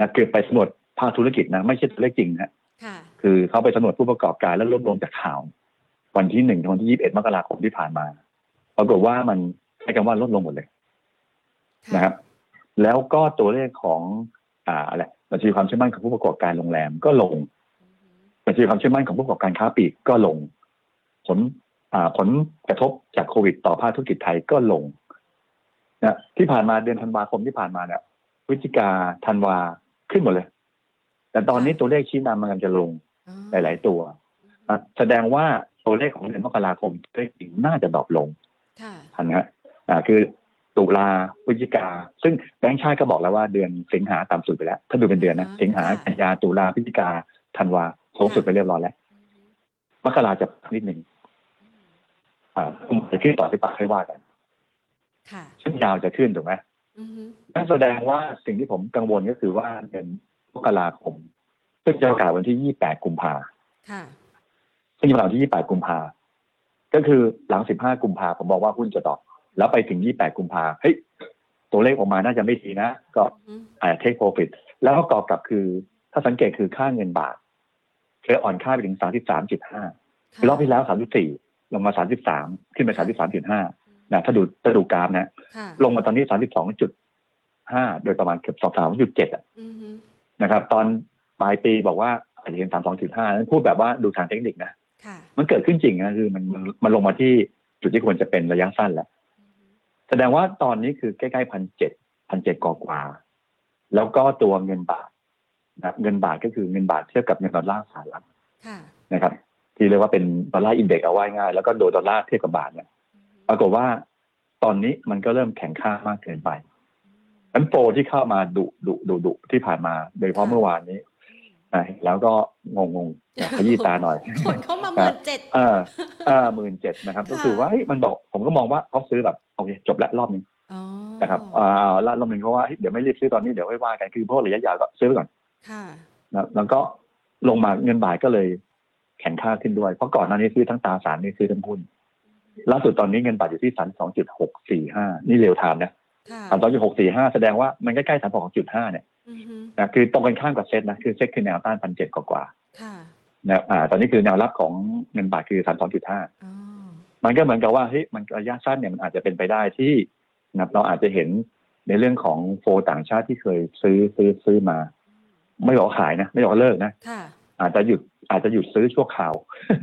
S2: นะคือไปสำรวจภาคธุรกิจนะ ไม่ใช่ตัวเลขจริงนะ
S1: ค่ะ
S2: คือเขาไปสำรวจผู้ประกอบการแล้วรวบรวมจากข่าว วันที่หนึ่งถึงวันที่ยี่สิบเอ็ดมกราคมที่ผ่านมา ปรากฏว่ามันใช้คำว่าลดลงหมดเลยนะครับ แล้วก็ตัวเลขของอ่าอะไรบัญชีความเชื่อมั่นของผู้ประกอบการโรงแรมก็ลงบัญชีความเชื่อมั่นของผู้ประกอบการค้าปลีกก็ลง ผลอ่าผลกระทบจากโควิดต่อภาคธุรกิจไทยก็ลงนะที่ผ่านมาเดือนธันวาคมที่ผ่านมาเนี่ยพฤศจิกาธันวาขึ้นหมดเลย แต่ตอนนี้ตัวเลขชี้นำมันกำลังจะลง
S1: อ๋อ
S2: หลาย ๆ ตัวอะแสดงว่าตัวเลขของเดือนมกราคมตัวเลขจริงน่าจะดรอปลง
S1: ค่ะ
S2: ทันนะฮะอ่าคือตุลาพฤศจิกา ซึ่งแบงค์ชาติก็บอกแล้วว่าเดือนสิงหาต่ำสุดไปแล้ว ถ้าดูเป็นเดือนนะ
S1: อ่า
S2: สิงหา
S1: ค่ะ
S2: กันยาตุลาพฤศจิกาธันวาสูงสุดไปเรียบร้อยแล้วมกราจะนิดหนึ่งอ่าจะขึ้นต่อที่ปากให้ว่ากัน
S1: ค่ะ
S2: ซึ่งยาวจะขึ้นถูกไหม
S1: อือฮึ
S2: นั่นแสดงว่าสิ่งที่ผมกังวลก็คือว่าเดือนมกราคมซึ่งจะประกาศวันที่ 28 กุมภา
S1: ค่ะ
S2: ซึ่งจะประกาศวันที่ 28 กุมภา ก็คือหลัง 15 กุมภาผมบอกว่าหุ้นจะดรอปแล้วไปถึง 28 กุมภาเฮ้ยตัวเลขออกมาน่าจะไม่ดีนะ ก็
S1: อือฮึ
S2: อาจจะเทคโปรฟิตแล้วก็กอบกับคือ ถ้าสังเกตคือค่าเงินบาทเคยอ่อนค่าไปถึง 33.5คือรอบที่แล้ว 34 ลงมา 33 ขึ้นไป 33.5นะถ้าดูถ้าดูกราฟนะ
S1: ค่ะ
S2: ลงมาตอนนี้ 32.5 โดยประมาณเกือบ23.7อะ
S1: อือฮึ
S2: นะครับ ตอนปลายปีบอกว่าอาจจะเห็น32.5 นั้นพูดแบบว่าดูทางเทคนิคนะ
S1: ค่ะ
S2: มันเกิดขึ้นจริงนะคือมันมันมันลงมาที่จุดที่ควรจะเป็นระยะสั้นแล้วแสดงว่าตอนนี้คือใกล้ๆพันเจ็ดพันเจ็ดกว่าๆแล้วก็ตัวเงินบาทนะครับเงินบาทก็คือเงินบาทเทียบกับเงินดอลลาร์สหรัฐ
S1: ค่ะ
S2: นะครับ ที่เรียกว่าเป็น dollar index เอาไว้ง่าย แล้วก็โดยดอลลาร์เทียบกับบาทเนี่ยปรากฏว่าตอนนี้มันก็เริ่มแข็งค่ามากเกินไปนั้นโปรที่เข้ามาดุดุดุดุที่ผ่านมา โดยเฉพาะเมื่อวานนี้ อะแล้วก็งงงๆขยี้ตาหน่อย
S1: คนเข้ามาหมื่นเจ็ด
S2: เออเออหมื่นเจ็ดนะครับ ก็คือว่าเฮ้ยมันบอกผมก็มองว่าเขาซื้อแบบโอเคจบแล้วรอบนึง
S1: อ๋อ
S2: นะครับอ่าแล้วรอบนึงเพราะว่าเฮ้ยเดี๋ยวไม่รีบซื้อตอนนี้เดี๋ยวไว้ว่ากันคือเพราะระยะยาวก็ซื้อไปก่อน
S1: ค่ะ
S2: นะแล้วก็ลงมาเงินบาทก็เลยแข็งค่าขึ้นด้วย เพราะก่อนหน้านี้ซื้อทั้งตราสารนี่ซื้อทั้งหุ้นล่าสุดตอนนี้เงินบาทอยู่ที่สามสองจุดหกสี่ห้านี่ real time นะ
S1: ค่ะ
S2: สามสองจุดหกสี่ห้าแสดงว่ามันใกล้ๆสามสองจุดห้าเนี่ย
S1: อือฮึ
S2: นะคือตรงกันข้ามกับเซ็ตนะคือเซ็ตคือแนวต้านพันเจ็ดกว่า
S1: ค่ะ
S2: ๆนะอ่า ตอนนี้คือแนวรับของเงินบาทคือสามสองจุดห้า
S1: อ๋อ
S2: มันก็เหมือนกับว่าเฮ้ยมันระยะสั้นเนี่ยมันอาจจะเป็นไปได้ที่นะครับเราอาจจะเห็นในเรื่องของ flow ต่างชาติที่เคยซื้อซื้อซื้อมา ไม่บอกขายนะ ไม่บอกเลิกนะ
S1: ค่ะ
S2: อาจจะหยุดอาจจะหยุดซื้อชั่วคราว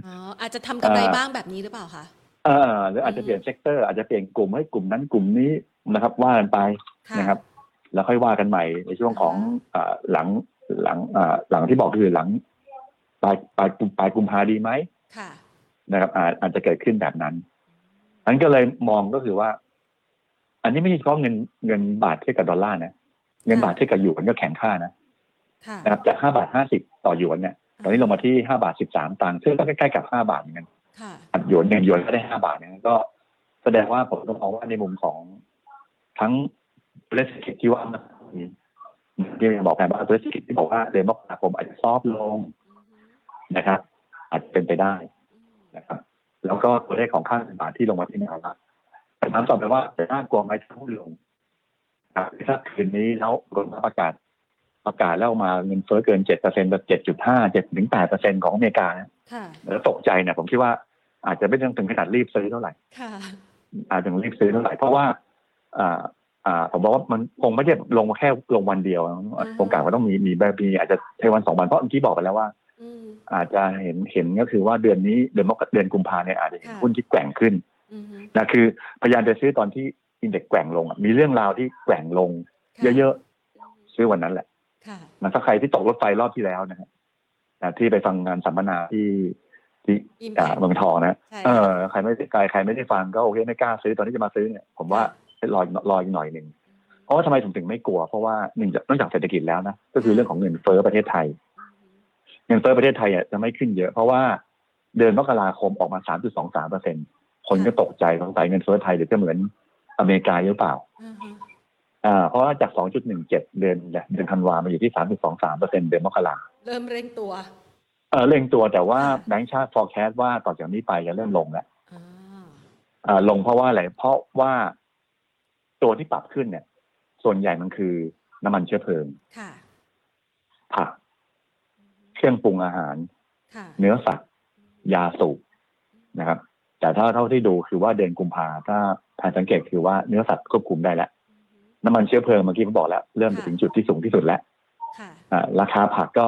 S1: อ๋ออาจจะทำกำไรบ้างแบบนี้หรือเปล่าคะ
S2: เออหรืออาจจะเปลี่ยน sector อาจจะเปลี่ยนกลุ่มให้กลุ่มนั้นกลุ่มนี้ นะครับ ว่ากันไป
S1: ค่ะ
S2: นะครับ แล้วค่อยว่ากันใหม่ในช่วงของอ่าหลังหลังอ่าหลังที่บอกคือหลังปลายปลายปลายกุมภาดีไหม
S1: ค่ะ
S2: นะครับ อาจอาจจะเกิดขึ้นแบบนั้นอันก็เลยมองก็คือว่า อันนี้ไม่ใช่เฉพาะเงินเงินบาทเทียบกับดอลลาร์นะเงินบาทเทียบกับหยวนก็แข็งค่านะ
S1: ค่ะ
S2: นะครับจากห้าบาทห้าสิบต่อหยวนเนี่ยตอนนี้ลงมาที่ห้าบาทสิบสามตังค์ซึ่งก็ใกล้ๆกับห้าบาทเหมือนกัน
S1: ค่ะ
S2: อัดหยวนหนึ่งหยวนก็ได้ห้าบาทเนี่ยก็แสดงว่าผมต้องมองว่าในมุมของ ทั้งเศรษฐกิจที่ว่ามันมีที่บอกแผนว่าเศรษฐกิจที่บอกว่าเดือนมกราคมอาจจะซอฟต์ลงนะครับ อาจจะเป็นไปได้นะครับ แล้วก็ตัวเลขของค่าเงินบาทที่ลงมาที่แนวรับแต่ถามต่อไปว่าจะน่ากลัวไหมถ้าหุ้นลงครับถ้าคืนนี้แล้วกรมประกาศประกาศแล้วมาเงินเฟ้อเกินเจ็ดเปอร์เซ็นต์แบบเจ็ดจุดห้าเจ็ดถึงแปดเปอร์เซ็นของอเมริกานะ
S1: ค่ะ
S2: แล้วตกใจเนี่ยผมคิดว่าอาจจะไม่ต้องถึงขนาดรีบซื้อเท่าไหร่
S1: ค่ะ
S2: อาจจะรีบซื้อเท่าไหร่เพราะว่าอ่าอ่า ผมบอกว่ามันคงไม่ได้ลงมาแค่ลงวันเดียวโครงการก็ต้องมีมีแบบมีอาจจะใช้วันสองวันเพราะเมื่อกี้บอกไปแล้วว่า
S1: อืม
S2: อาจจะเห็นเห็นก็คือว่าเดือนนี้เดือนมกราเดือนกุมภาเนี่ยอาจจะเห็น
S1: ค่ะ
S2: หุ้นที่แกว่งขึ้น
S1: อืม
S2: นะคือพยายามจะซื้อตอนที่อินเด็กซ์แกว่งลงอะมีเรื่องราวที่แกว่งลง เยอะๆซื้อวันนั้นแหละ
S1: ค่ะ
S2: นะถ้าใครที่ตกรถไฟรอบที่แล้วนะฮะนะที่ไปฟังงานสัมมนาที่ที่
S1: อิม
S2: อ่าเมืองทองนะ
S1: ใช่
S2: เออใครไม่ได้ใครใครไม่ได้ฟังก็โอเคไม่กล้าซื้อตอนที่จะมาซื้อเนี่ย ผมว่า รอรออีกหน่อยหนึ่งเพราะว่าทำไมถึงถึงไม่กลัว เพราะว่าหนึ่งจากนอกจากเศรษฐกิจแล้วนะก็คือเรื่องของเงินเฟ้อประเทศไทย เงินเฟ้อประเทศไทยอะจะไม่ขึ้นเยอะ เพราะว่าเดือนมกราคมออกมา 3.23เปอร์เซ็นคนก็ตกใจสงสัยเงินเฟ้อไทยเดี๋ยวจะเหมือนอเมริกาหรือเปล่า
S1: อืมอืม
S2: อ่าเพราะว่าจาก 2.17 เดือนเนี่ยเดือนธันวามาอยู่ที่ 3.23เปอร์เซ็นเดือนมกรา
S1: เริ่มเร่งตัว
S2: เออเร่งตัวแต่ว่า
S1: ค่ะ
S2: แบงก์ชาติ forecast ว่าต่อจากนี้ไปจะเริ่มลงแล้ว
S1: อ่า
S2: อ่าลงเพราะว่าอะไรเพราะว่า ตัวที่ปรับขึ้นเนี่ย ส่วนใหญ่มันคือน้ำมันเชื้อเพลิง
S1: ค่ะ
S2: ผักเครื่องปรุงอาหาร
S1: ค่ะ
S2: เนื้อสัตว์ ยาสูบนะครับ แต่ถ้าเท่าที่ดูคือว่าเดือนกุมภาถ้าทางสังเกตคือว่าเนื้อสัตว์ควบคุมได้แล้วน้ำมันเชื้อเพลิงเมื่อกี้ผมบอกแล้ว เริ่มจะถึงจุดที่สูงที่สุดแล้ว
S1: ค่ะ
S2: อ่าราคาผักก็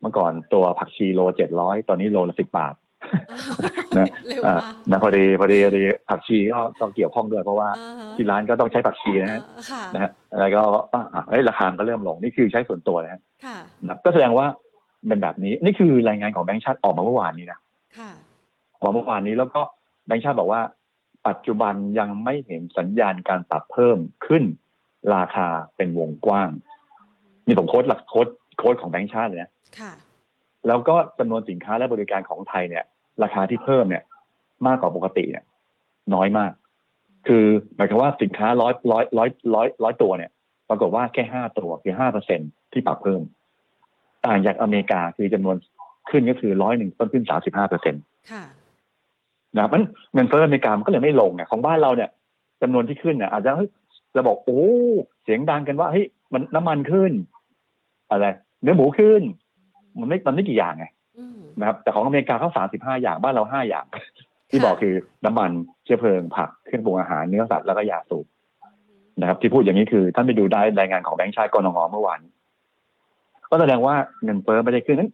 S2: เมื่อก่อนตัวผักชีโลเจ็ดร้อยตอนนี้โลละสิบบาท นะ
S1: เร็ว
S2: อ่ามา
S1: ก
S2: นะพอดีพอดีพอดีผักชีก็ต้องเกี่ยวข้องด้วยเพราะว่า
S1: อ่าฮะ
S2: ที่ร้านก็ต้องใช้ผักชีนะฮะ
S1: อ่าค่ะ
S2: นะฮะแล้วก็อ่าเอ้ยราคามันก็เริ่มลงนี่คือใช้ส่วนตัวนะฮะ
S1: ค่ะ
S2: นะก็แสดงว่าเป็นแบบนี้นี่คือรายงานของแบงก์ชาติออกมาเมื่อวานนี้นะ
S1: ค่ะ
S2: ออกมาเมื่อวานนี้แล้วก็แบงก์ชาติบอกว่า ปัจจุบันยังไม่เห็นสัญญาณการปรับเพิ่มขึ้น ราคาเป็นวงกว้างนี่ผมโค้ดหลักโค้ดโค้ดของแบงก์ชาติเลยนะ
S1: ค่ะ
S2: แล้วก็จำนวนสินค้าและบริการของไทยเนี่ย ราคาที่เพิ่มเนี่ย มากกว่าปกติเนี่ย น้อยมาก คือหมายความว่าสินค้าร้อยร้อยร้อยร้อยร้อยตัวเนี่ย ปรากฏว่าแค่ห้าตัวคือห้าเปอร์เซ็นที่ปรับเพิ่ม ต่างจากอเมริกาคือจำนวนขึ้นก็คือร้อยหนึ่งต้นขึ้นสามสิบห้าเปอร์เซ็นต
S1: ค่ะ
S2: นะครับมันเงินเฟ้ออเมริกามันก็เลยไม่ลงเนี่ยของบ้านเราเนี่ยจำนวนที่ขึ้นเนี่ยอาจจะเฮ้ยจะบอกโอ้เสียงดังกันว่าเฮ้ยมันน้ำมันขึ้น อะไร เนื้อหมูขึ้น มันไม่มันไม่กี่อย่างไง
S1: อืม
S2: นะครับแต่ของอเมริกาเขาสามสิบห้าอย่างบ้านเราห้าอย่าง ที่บอกคือน้ำมันเชื้อเพลิงผักเครื่องปรุงอาหารเนื้อสัตว์แล้วก็ยาสูบนะครับที่พูดอย่างนี้คือท่านไปดูได้รายงานของแบงก์ชาติกรงเมื่อวานก็แสดงว่าเงินเฟ้อไม่ได้ขึ้นนั้น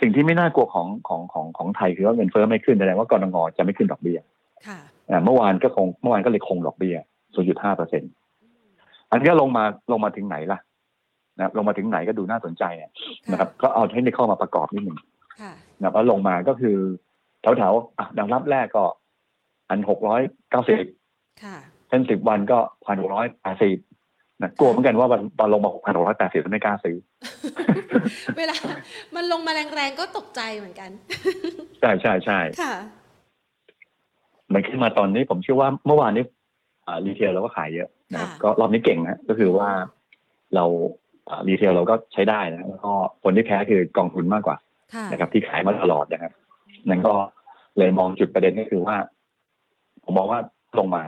S2: สิ่งที่ไม่น่ากลัวของของของของไทยคือว่าเงินเฟ้อไม่ขึ้นแสดงว่ากรงจะไม่ขึ้นดอกเบี้ย
S1: ค่ะ
S2: อ่าเมื่อวานก็คงเมื่อวานก็เลยคงดอกเบี้ย 0.5เปอร์เซ็นต์อันนี้ก็ลงมาลงมาถึงไหนล่ะนะครับลงมาถึงไหนก็ดูน่าสนใจเนี่ยนะครับ ก็เอาเทคนิคเข้ามาประกอบนิดหนึ่ง
S1: ค่ะ
S2: นะครับแล้วลงมาก็คือแถวแถวๆอะดังรับแรกก็อันหกร้อยเก้าสิบ
S1: ค่ะ
S2: เส้นสิบวันก็พันหกร้อยแปดสิบนะกลัวเหมือนกันว่าวันตอนลงมาพันหกร้อยแปดสิบไม่กล้าซื้อ
S1: เวลา มันลงมาแรงๆก็ตกใจเหมือนกัน
S2: ใช่ใช่ใช่
S1: ค่ะ
S2: มันขึ้นมาตอนนี้ผมเชื่อว่าเมื่อวานนี้อ่ารีเทลเราก็ขายเยอะนะครับ
S1: ค่ะ
S2: ก็รอบนี้เก่งนะก็คือว่าเราอ่ารีเทลเราก็ใช้ได้นะแล้วก็คนที่แพ้คือกองทุนมากกว่า
S1: ค่ะ
S2: นะครับที่ขายมาตลอดนะครับนั่นก็เลยมองจุดประเด็นก็คือว่า ผมมองว่าลงมา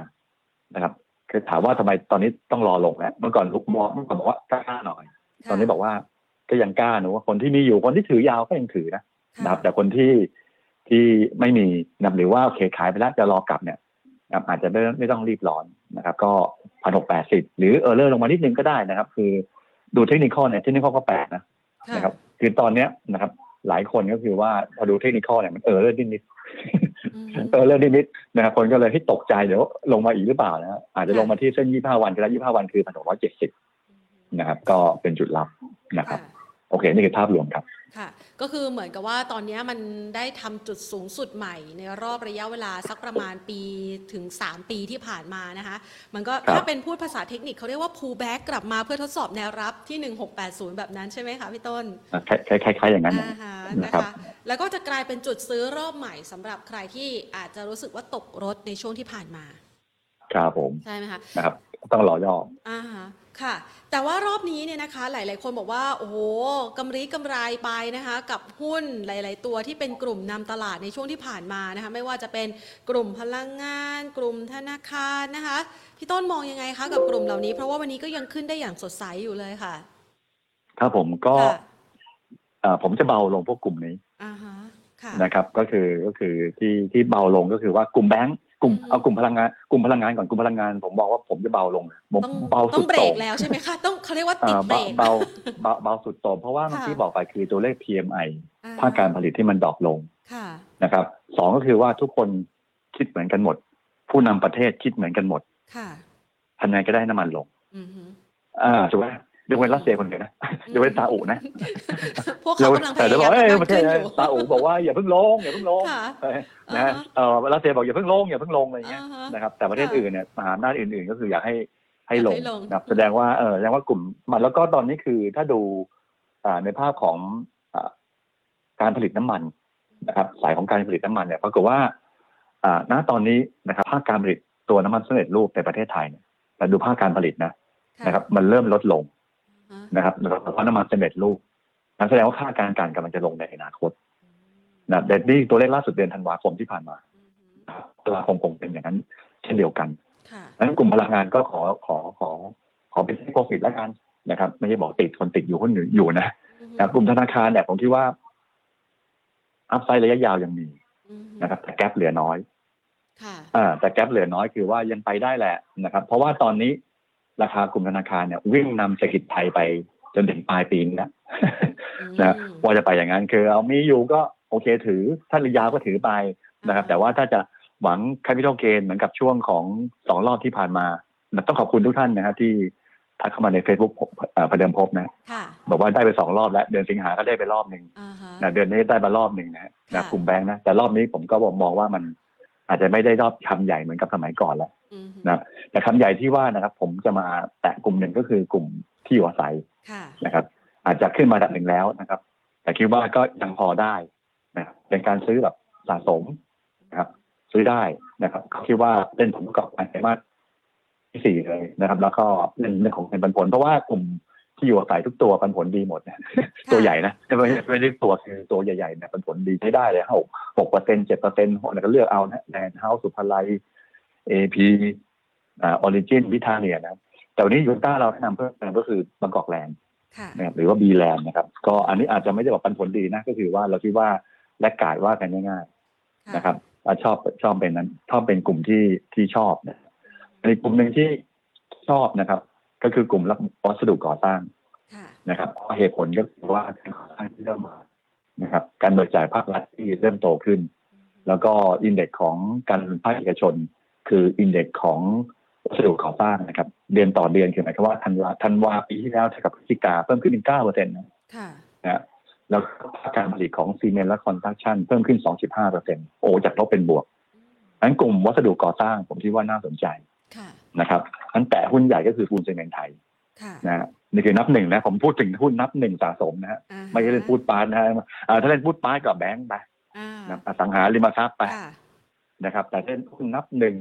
S2: นะครับ คือถามว่าทำไมตอนนี้ต้องรอลงแล้วเมื่อก่อนลุกมองเมื่อก่อนบอกว่ากล้าๆหน่อย ตอนนี้บอกว่าก็ยังกล้าหนูว่าคนที่มีอยู่คนที่ถือยาวก็ยังถือนะ
S1: ค่ะ
S2: นะครับ แต่คนที่ที่ไม่มีนะครับหรือว่าโอเคขายไปแล้วจะรอกลับเนี่ยนะครับอาจจะไม่ไม่ต้องรีบร้อนนะครับ ก็พันหกแปดสิบหรือ error ลงมานิดนึงก็ได้นะครับ คือดูเทคนิคเนี่ยเทคนิคก็แปลกนะ
S1: ค่ะ
S2: นะครับ คือตอนเนี้ยนะครับ หลายคนก็คือว่าพอดูเทคนิคเนี่ยมัน error นิดนิด
S1: อืม
S2: error นิดนิดนะครับคนก็เลยให้ตกใจเดี๋ยวลงมาอีกหรือเปล่านะฮะอาจจะลงมาที่เส้นยี่ห้าวันก็ได้ยี่ห้าวันคือพันหกร้อยเจ็ดสิบนะครับ ก็เป็นจุดรับนะครับ
S1: ค่ะ
S2: โอเค นี่คือภาพรวมครับ
S1: ค่ะ ก็คือเหมือนกับว่าตอนนี้มันได้ทำจุดสูงสุดใหม่ ในรอบระยะเวลาสักประมาณปีถึง 3 ปีที่ผ่านมานะคะ มันก็
S2: ครับ
S1: ถ้าเป็นพูดภาษาเทคนิคเขาเรียกว่า pull back กลับมาเพื่อทดสอบแนวรับที่ 1680 แบบนั้นใช่ไหมคะพี่ต้น
S2: อะคล้ายคล้ายคล้ายอย่างนั้นนะ
S1: อ่าฮะ
S2: นะ
S1: นะ
S2: ครั
S1: คะ
S2: บ
S1: แล้วก็จะกลายเป็นจุดซื้อรอบใหม่สำหรับใครที่อาจจะรู้สึกว่าตกรถในช่วงที่ผ่านมา
S2: ครับผม
S1: ใช่ไหมคะ
S2: นะครับต้องรอย่อ
S1: อ่าฮะ ค่ะ แต่ว่ารอบนี้เนี่ยนะคะหลาย ๆ คนบอกว่า โอ้โหกำไรกำไรไปนะคะ กับหุ้นหลาย ๆ ตัวที่เป็นกลุ่มนำตลาดในช่วงที่ผ่านมานะคะ ไม่ว่าจะเป็นกลุ่มพลังงาน กลุ่มธนาคารนะคะ พี่ต้นมองยังไงคะกับกลุ่มเหล่านี้ เพราะว่าวันนี้ก็ยังขึ้นได้อย่างสดใสอยู่เลยค่ะ
S2: ครับผมก็
S1: ค่ะ
S2: เอ่อผมจะเบาลงพวกกลุ่มนี้
S1: อ่าฮะค่ะ
S2: นะครับ ก็คือก็คือที่ที่เบาลงก็คือว่ากลุ่มแบงก์ กลุ่ม
S1: อืม
S2: เอากลุ่มพลังงานกลุ่มพลังงานก่อนกลุ่มพลังงาน ผมบอกว่าผมจะเบาลงผม
S1: ต้อง
S2: เบา
S1: ต้
S2: สุ
S1: อง
S2: ด
S1: เบร
S2: โต่
S1: ก
S2: ง
S1: แล้วใช่ไหมคะต้องเขาเรียกว่า
S2: เอ่
S1: ติด
S2: อ
S1: เบร
S2: เบากเบาเบาเบาสุดโต่งเพราะว่าเมื่อกี้
S1: ค่ะ
S2: บอกไปคือตัวเลข PMI
S1: อ่
S2: ภาคการผลิตที่มันดรอปลง
S1: ค่ะ
S2: นะครับสองก็คือว่าทุกคนคิดเหมือนกันหมด ผู้นำประเทศคิดเหมือนกันหมด
S1: ค่ะ
S2: ทำไงก็ได้น้ำมันลง
S1: อือฮึ
S2: อ่าถูกไหม ยกเว้นรัสเซียคนเดียวนะยกเว้นซาอุนะ
S1: พวกเขากำลังพ
S2: แต่
S1: ยา
S2: จะบ
S1: ยา
S2: อก
S1: ม
S2: เอ้ย
S1: ทำ
S2: ประเท
S1: ขึ้
S2: ศ
S1: นอยู่
S2: ซาอุบอกว่าอย่าเพิ่งลงอย่าเพิ่งลง
S1: ค่ะ
S2: เออ
S1: อ่า
S2: นะ
S1: ฮะ
S2: เออรัสเซียบอกอย่าเพิ่งลงอย่าเพิ่งลงอะไรเงี้ย
S1: อ่าฮะ
S2: นะครับแต่ประเทศ
S1: ค่ะ
S2: อื่นเนี่ยมหาอำนาจอื่นๆ ก็คืออยากให้ให้ลง
S1: ให้ลง
S2: นะครับแสดงว่าเออแสดงว่ากลุ่มมันแล้วก็ตอนนี้คือถ้าดูอ่าในภาพของอ่าการผลิตน้ำมันนะครับสายของการผลิตน้ำมันเนี่ยปรากฏว่าอ่าณตอนนี้นะครับภาคการผลิตตัวน้ำมันสำเร็จรูปในประเทศไทยเนี่ยแต่ดูภาคการผลิตนะ
S1: ค่ะ
S2: นะครับ มันเริ่มลดลง
S1: อ่าฮะ
S2: นะครับแล้วก็เพราะน้ำมันสำเร็จรูปนั่นแสดงว่าค่าการกลั่นกำลังจะลงในอนาคตนะแต่นี่ตัวเลขล่าสุดเดือนธันวาคมที่ผ่านมา
S1: อือฮึ
S2: นะครับตุลาคมคงเป็นอย่างนั้น เช่นเดียวกัน
S1: ค่ะ
S2: ดังนั้นกลุ่มพลังงานก็ขอขอขอ ขอเป็นที่โปรฟิตแล้วกันนะครับ ไม่ใช่บอกติดคนติดอยู่คนอยู่อยู่นะ
S1: อือฮึ
S2: นะครับกลุ่มธนาคารเนี่ยผมคิดว่า อัพไซด์ระยะยาวยังมี
S1: อือฮึ
S2: นะครับ แต่แกลบเหลือน้อย
S1: ค่ะ
S2: อ่าแต่แกลบเหลือน้อยคือว่ายังไปได้แหละนะครับ เพราะว่าตอนนี้ ราคากลุ่มธนาคารเนี่ยวิ่งนำเศรษฐกิจไทยไปจนถึงปลายปีนี้แล้วนะ
S1: อืม
S2: ว่าจะไปอย่างนั้นคือเอามีอยู่ก็โอเคถือถ้าระยาวก็ถือไปนะครับ แต่ว่าถ้าจะหวังค a ปิ t a l เกนเหมือนกับช่วงของสองรอบที่ผ่านมา ต้องขอบคุณทุกท่านนะครับที่ทักเข้ามาใน Facebook เอ่อประเดิมพบนะ
S1: ค่ะ
S2: บอกว่าได้ไปสองรอบแล้ว เดือนสิงหาก็ได้ไปรอบหนึ่ง
S1: อ่าฮะ
S2: นะเดือนนี้ได้มารอบหนึ่งนะนะ
S1: ค่ะ
S2: กลุ่มแบงค์นะแต่รอบนี้ผมก็บอกมองว่ามันอาจจะไม่ได้รอบคำใหญ่เหมือนกับสมัยก่อนแล้ว
S1: อือฮึ
S2: นะแต่คำใหญ่ที่ว่านะครับ ผมจะมาแตะกลุ่มหนึ่งก็คือกลุ่มที่อยู่อาศัย
S1: ค่ะ
S2: นะครับ อาจจะขึ้นมาระดับหนึ่งแล้วนะครับ แต่คิดว่าก็ยังพอได้นะครับเป็นการซื้อแบบสะสมนะครับ ซื้อได้นะครับเขาคิดว่าเล่นผลประกอบการไตรมาสที่สี่เลยนะครับ แล้วก็เล่นเรื่องของเงินปันผล เพราะว่ากลุ่มที่อยู่อาศัยทุกตัวปันผลดีหมดนะตัวใหญ่นะไม่ใช่ไม่ได้ตัวคือตัวใหญ่ๆเนี่ยปันผลดีใช้ได้เลยหกหกเปอร์เซ็นต์เจ็ดเปอร์เซ็นต์แล้วก็เลือกเอานะแลนด์เฮาส์ศุภาลัย APอ่าออริจินวิทาเนียนะแต่วันนี้หยวนต้าเราแนะนำเพิ่มเติมก็คือบางกอกแลนด์
S1: ค่ะ
S2: นะครับหรือว่า BLAND นะครับ ก็อันนี้อาจจะไม่ได้บอกปันผลดีนะ ก็คือว่าเราคิดว่า laggard ว่ากันง่ายๆนะครับอ่าชอบชอบเป็นนั้นชอบเป็นกลุ่มที่ที่ชอบนะอีกกลุ่มหนึ่งที่ชอบนะครับ ก็คือกลุ่มรับวัสดุก่อสร้าง
S1: ค่ะ
S2: นะครับเพราะเหตุผลก็คือว่าการก่อสร้างที่เริ่มมานะครับ การเบิกจ่ายภาครัฐที่เริ่มโตขึ้น แล้วก็ index ของการภาคเอกชน คือ index ของวัสดุก่อสร้างนะครับ เดือนต่อเดือนคือหมายความว่าธันวาธันวาปีที่แล้วเท่ากับพฤศจิกาเพิ่มขึ้นถึงเก้าเปอร์เซ็นต์นะ
S1: ค่ะ
S2: นะฮะแล้วก็ภาคการผลิตของซีเมนต์และ construction เพิ่มขึ้น 2.5เปอร์เซ็นต์โอ้จากลบเป็นบวกนั้นกลุ่มวัสดุก่อสร้างผมคิดว่าน่าสนใจ
S1: ค่ะ
S2: นะครับอันแต่หุ้นใหญ่ก็คือปูนซีเมนต์ไทย
S1: ค่ะ
S2: นะฮะนี่คือนับหนึ่งนะ ผมพูดถึงหุ้นนับหนึ่งสะสมนะฮะ
S1: อ่าฮะ
S2: ไม่ใช่เล่นพูดปาร์ตนะฮะอ่าถ้าเล่นพูดปาร์ตกับแบงก์ไป
S1: อ่า
S2: นะอสังหาริมทรัพย์ไป
S1: ค่ะ
S2: นะครับ แต่เล่นหุ้นนับหนึ่ง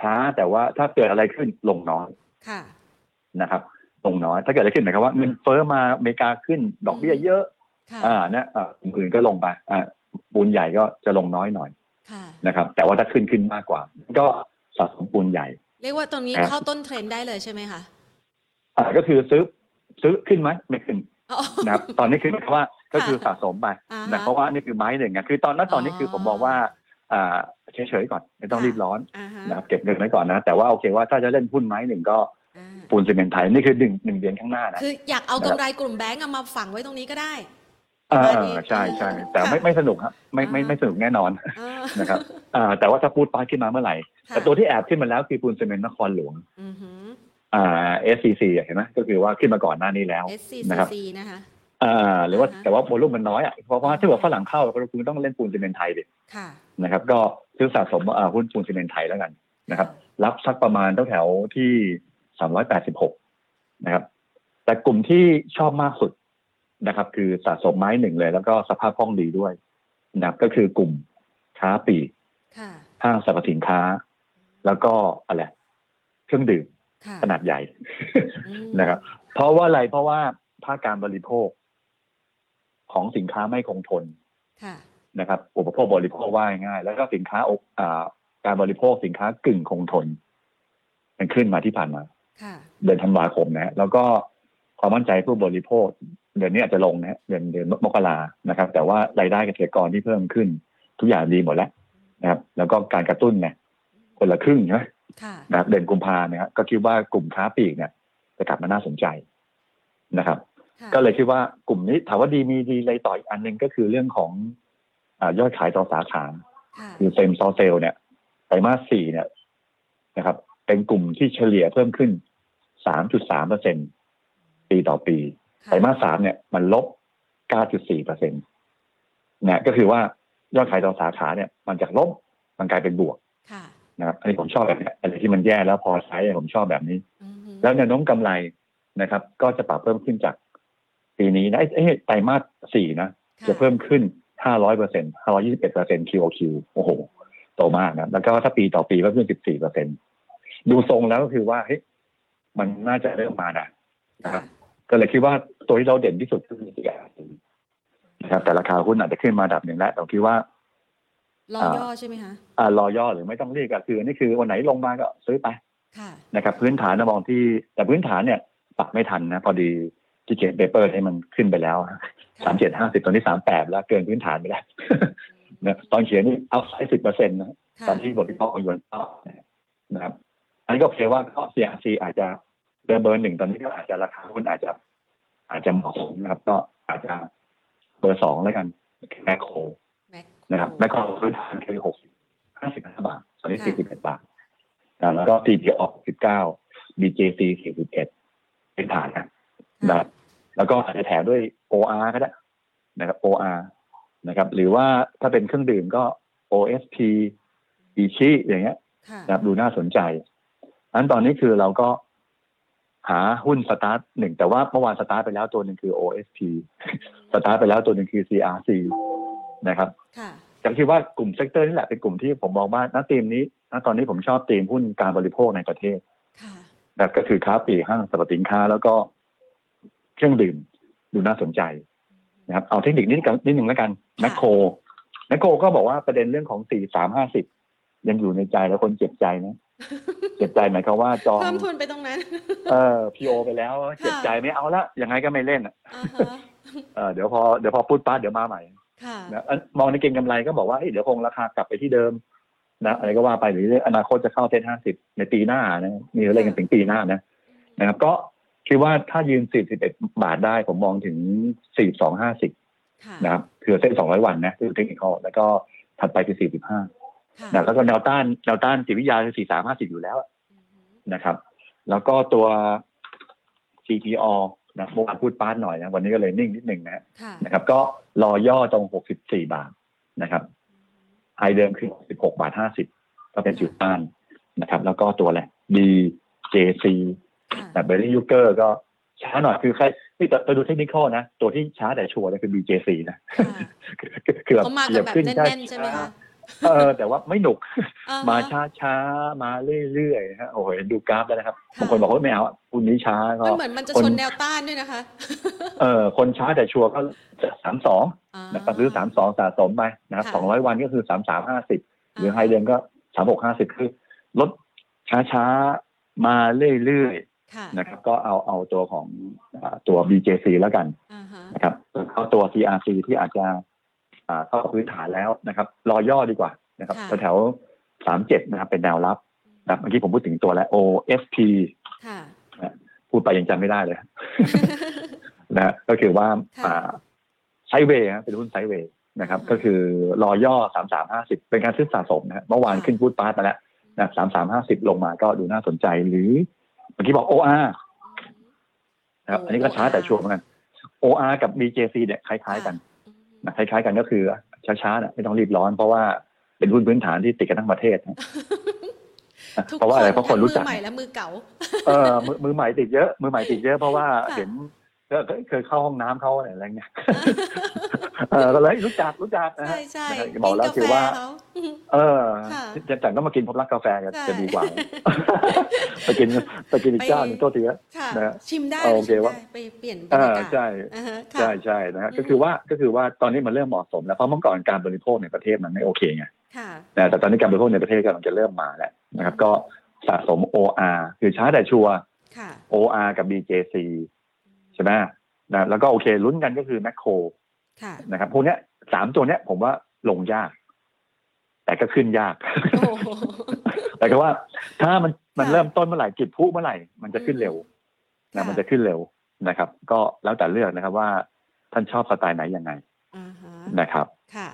S2: ช้าแต่ว่าถ้าเกิดอะไรขึ้นลงน้อย
S1: ค่ะ
S2: นะครับ ลงน้อย ถ้าเกิดอะไรขึ้นหมายความว่าเงินเฟ้อมาอเมริกาขึ้นดอกเบี้ยเยอะ
S1: ค่ะ
S2: อ่าเนี่ยอ่าอื่นก็ลงไปอ่าปูนใหญ่ก็จะลงน้อยหน่อย
S1: ค่ะ
S2: นะครับ แต่ว่าถ้าขึ้นขึ้นมากกว่า ก็สะสมปูนใหญ่
S1: เรียกว่าตรงนี้
S2: ครับ
S1: เข้าต้นเทรนด์ได้เลยใช่ไหมคะ
S2: อ่าก็คือซื้อซื้อขึ้นไหมไม่ขึ้น
S1: อ๋อ
S2: นะครับตอนนี้คือหมายความว่าก็คือสะสมไป
S1: อ่าฮะ
S2: นะเพราะว่านี่คือไม้หนึ่งอะคือตอนนั้นตอนนี้คือผมบอกว่าอ่า เฉยๆก่อนไม่ต้องรีบร้อน
S1: อ่าฮะ
S2: นะครับเก็บเงินไว้ก่อนนะ แต่ว่าโอเคว่าถ้าจะเล่นหุ้นไม้หนึ่งก็
S1: อ่า
S2: ปูนซีเมนต์ไทยนี่คือหนึ่งหนึ่งเดือนข้างหน้านะ
S1: คืออยากเอากำไรกลุ่มแบงก์เอามาฝังไว้ตรงนี้ก็ได้
S2: เอ
S1: ประมาณ
S2: อ
S1: นี้
S2: ใช่ใช่
S1: อ่า
S2: แต่ไม่
S1: ค่ะ
S2: ไม่สนุกครับไม่ไม่
S1: อ่า
S2: ไม่สนุกแน่นอน
S1: อ่า
S2: นะครับอ่าแต่ว่าถ้าพูดปาขึ้นมาเมื่อไหร่
S1: ค่ะ
S2: แต่ตัวที่แอบขึ้นมาแล้วคือปูนซีเมนต์นครหลวง
S1: อือหือ
S2: อ่า SCC อะเห็นไหมก็คือว่าขึ้นมาก่อนหน้านี้แล้วนะครับ
S1: SCCC นะคะ
S2: อ่าหรือว่า
S1: อ่าฮะ
S2: แต่ว่าโวลุ่มมันน้อยอะเพราะว่าถ้าเกิดฝรั่งเข้าก็คุณต้องเล่นปูนซีเมนต์ไทยดิ
S1: ค่ะ
S2: นะครับ ก็ ซื้อสะสมอ่าหุ้นปูนซีเมนต์ไทยแล้วกันนะครับ รับสักประมาณแถวๆที่สามร้อยแปดสิบหกนะครับ แต่กลุ่มที่ชอบมากสุดนะครับ คือสะสมไม้หนึ่งเลย แล้วก็สภาพคล่องดีด้วยนะครับก็คือกลุ่มค้าปลีก
S1: ค่ะ
S2: ห้างสรรพสินค้า แล้วก็อะไรเครื่องดื่ม
S1: ค่ะ
S2: ขนาดใหญ่
S1: อืม
S2: นะครับ เพราะว่าอะไรเพราะว่าภาคการบริโภคของสินค้าไม่คงทน
S1: ค่ะ
S2: นะครับอุปโภคบริโภคว่าง่ายๆแล้วก็สินค้าอกอ่าการบริโภคสินค้ากึ่งคงทน มันขึ้นมาที่ผ่านมา
S1: ค่ะ
S2: เดือนธันวาคมนะฮะแล้วก็ความมั่นใจผู้บริโภค เดือนนี้อาจจะลงนะฮะเดือนเดือนมกรานะครับ แต่ว่ารายได้เกษตรกรที่เพิ่มขึ้น ทุกอย่างดีหมดแล้วนะครับ แล้วก็การกระตุ้นเนี่ยคนละครึ่งนะ
S1: ค่ะ
S2: นะครับเดือนกุมภาเนี่ยฮะก็คิดว่ากลุ่มค้าปลีกเนี่ยจะกลับมาน่าสนใจนะครับ
S1: ค่ะ
S2: ก็เลยคิดว่ากลุ่มนี้ถามว่าดีมีดีเลยต่ออีกอันหนึ่งก็คือเรื่องของอา ยอดขายต่อสาขา
S1: ค่ะ
S2: คือเซมซอเซลเนี่ยไตรมาสสี่เนี่ยนะครับ เป็นกลุ่มที่เฉลี่ยเพิ่มขึ้น 3.3เปอร์เซ็นปีต่อปี
S1: ค่ะ
S2: ไตรมาสสามเนี่ยมันลบ 9.4เปอร์เซ็นต์เนี่ยก็คือว่ายอดขายต่อสาขาเนี่ย มันจากลบมันกลายเป็นบวก
S1: ค่ะ
S2: นะครับอันนี้ผมชอบแบบเนี้ยอะไรที่มันแย่แล้วพอใช้ผมชอบแบบนี้
S1: อือหือ
S2: แล้วแนวโน้มกำไรนะครับ ก็จะปรับเพิ่มขึ้นจากปีนี้นะเอ้ยไตรมาสสี่นะ
S1: ค่
S2: จะเพิ่มขึ้น 500เปอร์เซ็นต์521เปอร์เซ็นต์ QOQ โอ้โห โตมากนะ แล้วก็ถ้าปีต่อปีก็ขึ้น14เปอร์เซ็นต์ดูทรงแล้วก็คือว่าเฮ้ยมันน่าจะเริ่มมานะนะครับ ก็เลยคิดว่าตัวที่เราเด่นที่สุดคือ CRC นะครับ แต่ราคาหุ้นอาจจะขึ้นมาระดับหนึ่งแล้วแต่ผมคิดว่า
S1: รอย่อใช่ไหมคะ
S2: อ่ารอย่อหรือไม่ต้องเรียกก็คือนี่คือวันไหนลงมาก็ซื้อไป
S1: ค่ะ
S2: นะครับ พื้นฐานนะมองที่แต่พื้นฐานเนี่ยปรับไม่ทันนะ พอดีที่เขียนเปเปอร์ให้มันขึ้นไปแล้ว สามเจ็ดห้าสิบตอนนี้สามแปดแล้วเกินพื้นฐานไปแล้วนะตอนเขียนนี่เอาไซสิบเปอร์เซ็นต์นะ
S1: ค่ะ
S2: ตอนที่บทวิเคราะห์ของยวนก็นะครับ อันนี้ก็เพียงว่าก็ CRC อาจจะเบอร์เบอร์หนึ่งตอนนี้ก็อาจจะราคาหุ้นอาจจะ อาจจะเหมาะสมนะครับ ก็อาจจะเบอร์สองแล้วกันแมคโคร
S1: แม็ก
S2: นะครับแมคโครพื้นฐานคือหกสิบห้าสิบห้าบาทตอนนี้
S1: ค่ะ
S2: สี่สิบเอ็ดบาทนะแล้วก็ CPO สิบเก้า BJC สี่สิบเอ็ดพื้นฐานนะนะครับ แล้วก็อาจจะแถมด้วย OR ก็ได้นะครับ OR นะครับ หรือว่าถ้าเป็นเครื่องดื่มก็ OSP อิชิอย่างเงี้ย
S1: ค่ะ
S2: นะครับดูน่าสนใจอันตอนนี้คือเราก็หาหุ้นสตาร์ทหนึ่งแต่ว่าเมื่อวานสตาร์ทไปแล้วตัวหนึ่งคือ OSP start ไปแล้วตัวหนึ่งคือ CRC นะครับ
S1: ค่ะ
S2: แต่คิดว่ากลุ่ม sector นี่แหละเป็นกลุ่มที่ผมมองว่าณธีมนี้ณตอนนี้ผมชอบธีมหุ้นการบริโภคในประเทศ
S1: ค่ะ
S2: แบบก็คือค้าปลีกห้างสรรพสินค้า แล้วก็ เครื่องดื่มดูน่าสนใจนะครับเอาเทคนิคนิดกันนิดหนึ่งแล้วกันแมคโครแมคโครก็บอกว่าประเด็นเรื่องของสี่สามห้าสิบยังอยู่ในใจแล้วคนเจ็บใจนะเจ็บใจหมายความว่าจอง
S1: เพิ่มทุนไปตรงนั้น
S2: เออพีโอไปแล้วเจ็บใจไม่เอาละยังไงก็ไม่เล่นอะ
S1: อ่าฮะ
S2: เออเดี๋ยวพอเดี๋ยวพอพูดป้าดเดี๋ยวมาใหม่
S1: ค่ะ
S2: นะอันมองในเก็งกำไรก็บอกว่าเอ้ยเดี๋ยวคงราคากลับไปที่เดิมนะอะไรก็ว่าไปหรืออนาคตจะเข้าเซ็นห้าสิบในปีหน้านะมีอะไรกันถึงปีหน้านะนะครับ ก็ คิดว่าถ้ายืน 41 บาทได้ผมมองถึง 42.50
S1: ค่ะ
S2: นะครับคือเส้น 200 วันนะคือเทคนิคอลแล้วก็ถัดไปคือ 45
S1: ค่ะ
S2: นะแล้วก็แนวต้านแนวต้านจิตวิทยาคือ 4350 อยู่แล้วนะครับ แล้วก็ตัว CPO นะเมื่อวานพูดป้านหน่อยนะวันนี้ก็เลยนิ่งนิดหนึ่งนะ
S1: ค่ะ
S2: นะครับ ก็รอย่อตรง 64 บาทนะครับไฮเดิมคือ 16 บาท 50 ก็เป็นจุดต้านนะครับ แล้วก็ตัวอะไร BJC
S1: ค่ะ
S2: แต่เบอร์ลี่ยุคเกอร์ก็ช้าหน่อยคือใครที่แต่ดู technical นะ ตัวที่ช้าแต่ชัวร์เนี่ยคือ BJC นะ
S1: ค่ะ
S2: คือคือแบบ
S1: เขามา
S2: เห
S1: กั
S2: ยี
S1: น
S2: ยบ
S1: แบบ
S2: ขึ้น
S1: แน่นๆใช่ไหมคะ
S2: เออแต่ว่าไม่หนุก
S1: อ่ฮะ
S2: มาช้าช้าๆมาเรื่อยๆนะฮะโอ้โหดูกราฟแล้วนะครับ
S1: ค่ะ
S2: บางคนบอกว่าไม่เอาอะคุณนี้ช้าก็
S1: มันเหมือนมันจะ
S2: คน
S1: ชนแนวต้านด้วยนะคะ
S2: เออคนช้าแต่ชัวร์ก็สามสอง
S1: อ่า
S2: นะครับหรือสามสองสะสมไปนะครับ
S1: ค่ะ
S2: สองร้อยวันก็คือสามสามห้าสิบหรือไฮเดนก็สามหกห้าสิบคือลดช้าช้าๆมาเรื่อยๆ
S1: ค่ะ
S2: นะครับ ก็เอาเอาตัวของอาตัว BJC แล้วกัน
S1: อ่าฮะ
S2: นะครับแล้วก็ตัว CRC ที่อาจจะอ่าเข้ากับพื้นฐานแล้วนะครับรอย่อดีกว่านะครับ
S1: ค่ะ
S2: แถวสามเจ็ดนะครับเป็นแนวรับนะครับเมื่อกี้ผมพูดถึงตัวแล้ว OFP
S1: ค่ะ
S2: พูดไปยังจำไม่ได้เลยนะฮะก็คือว่า
S1: ค่ะ
S2: อ่าไซด์เวย์ฮะเป็นหุ้นไซด์เวย์นะครับ ก็คือรอย่อสามสามห้าสิบเป็นการซื้อสะสมนะฮะเมื่อวานขึ้นพูดปาร์ตมาแล้วนะสามสามห้าสิบลงมาก็ดูน่าสนใจหรือ เมื่อกี้บอก OR นะครับ อันนี้ก็ช้าแต่ชัวร์เหมือนกัน OR กับ BJC เนี่ยคล้ายๆกัน
S1: อืม
S2: นะคล้ายๆกันก็คือช้าๆนะไม่ต้องรีบร้อน เพราะว่าเป็นหุ้นพื้นฐานที่ติดกันทั้งประเทศนะ
S1: ทุก
S2: เพราะว่าอะไรเพราะคนรู้จัก
S1: ทั้งมือใหม่และมือเก่า
S2: เออมือมือใหม่ติดเยอะ มือใหม่ติดเยอะเพราะว่า
S1: ค่ะ
S2: เห็น ก็ก็เคยเข้าห้องน้ำเขาอะไรเงี้ยเออก็เลยรู้จักรู้จักนะ
S1: ใช่
S2: ฮะ
S1: ใช่
S2: นะครับบอกแล้วคือว่า
S1: กินกแฟเข
S2: เออ
S1: ค่ะ
S2: จะจังต้องมากินพบรักกาแฟจะ
S1: ใช่
S2: จะดีกว่าไปกินไปกินอีกเจ้าหนึงโทษทีนะ
S1: ค่ะ
S2: นะฮะ
S1: ชิมได้
S2: โอเค
S1: ชิม
S2: ว่า
S1: ได้ไปเปลี่ยนบร
S2: อ่าร
S1: ยากาศ
S2: ใช่
S1: อ่าฮะค่ะ
S2: ใช่ใช่นะฮะ
S1: อืม
S2: ก็คือว่าก็คือว่าตอนนี้มันเริ่มเหมาะสมแล้วเพราะเมื่อก่อนการบริโภคในประเทศมันไม่โอเคไง
S1: ค่ะ
S2: นะแต่ตอนนี้การบริโภคในประเทศกำลังจะเริ่มมาแล้วนะครับ ก็สะสม OR คือช้าแต่ชัวร์
S1: ค่ะ
S2: OR กับ BJC ใช่ไหมนะแล้วก็โอเคลุ้นกันก็คือแมคโคร
S1: ค่ะ
S2: นะครับพวกเนี้ยสามตัวเนี้ยผมว่าลงยาก แต่ก็ขึ้นยาก
S1: โอ้โห
S2: แต่ก็ว่า ถ้ามันมัน
S1: ค่ะ
S2: เริ่มต้นเมื่อไหร่จุดพลุเมื่อไหร่ มันจะขึ้นเร็วนะ
S1: ค่ะ
S2: มันจะขึ้นเร็วนะครับ ก็แล้วแต่เลือกนะครับว่าท่านชอบสไตล์ไหนยังไง
S1: อ่าฮะ
S2: นะครับ
S1: ค่ะ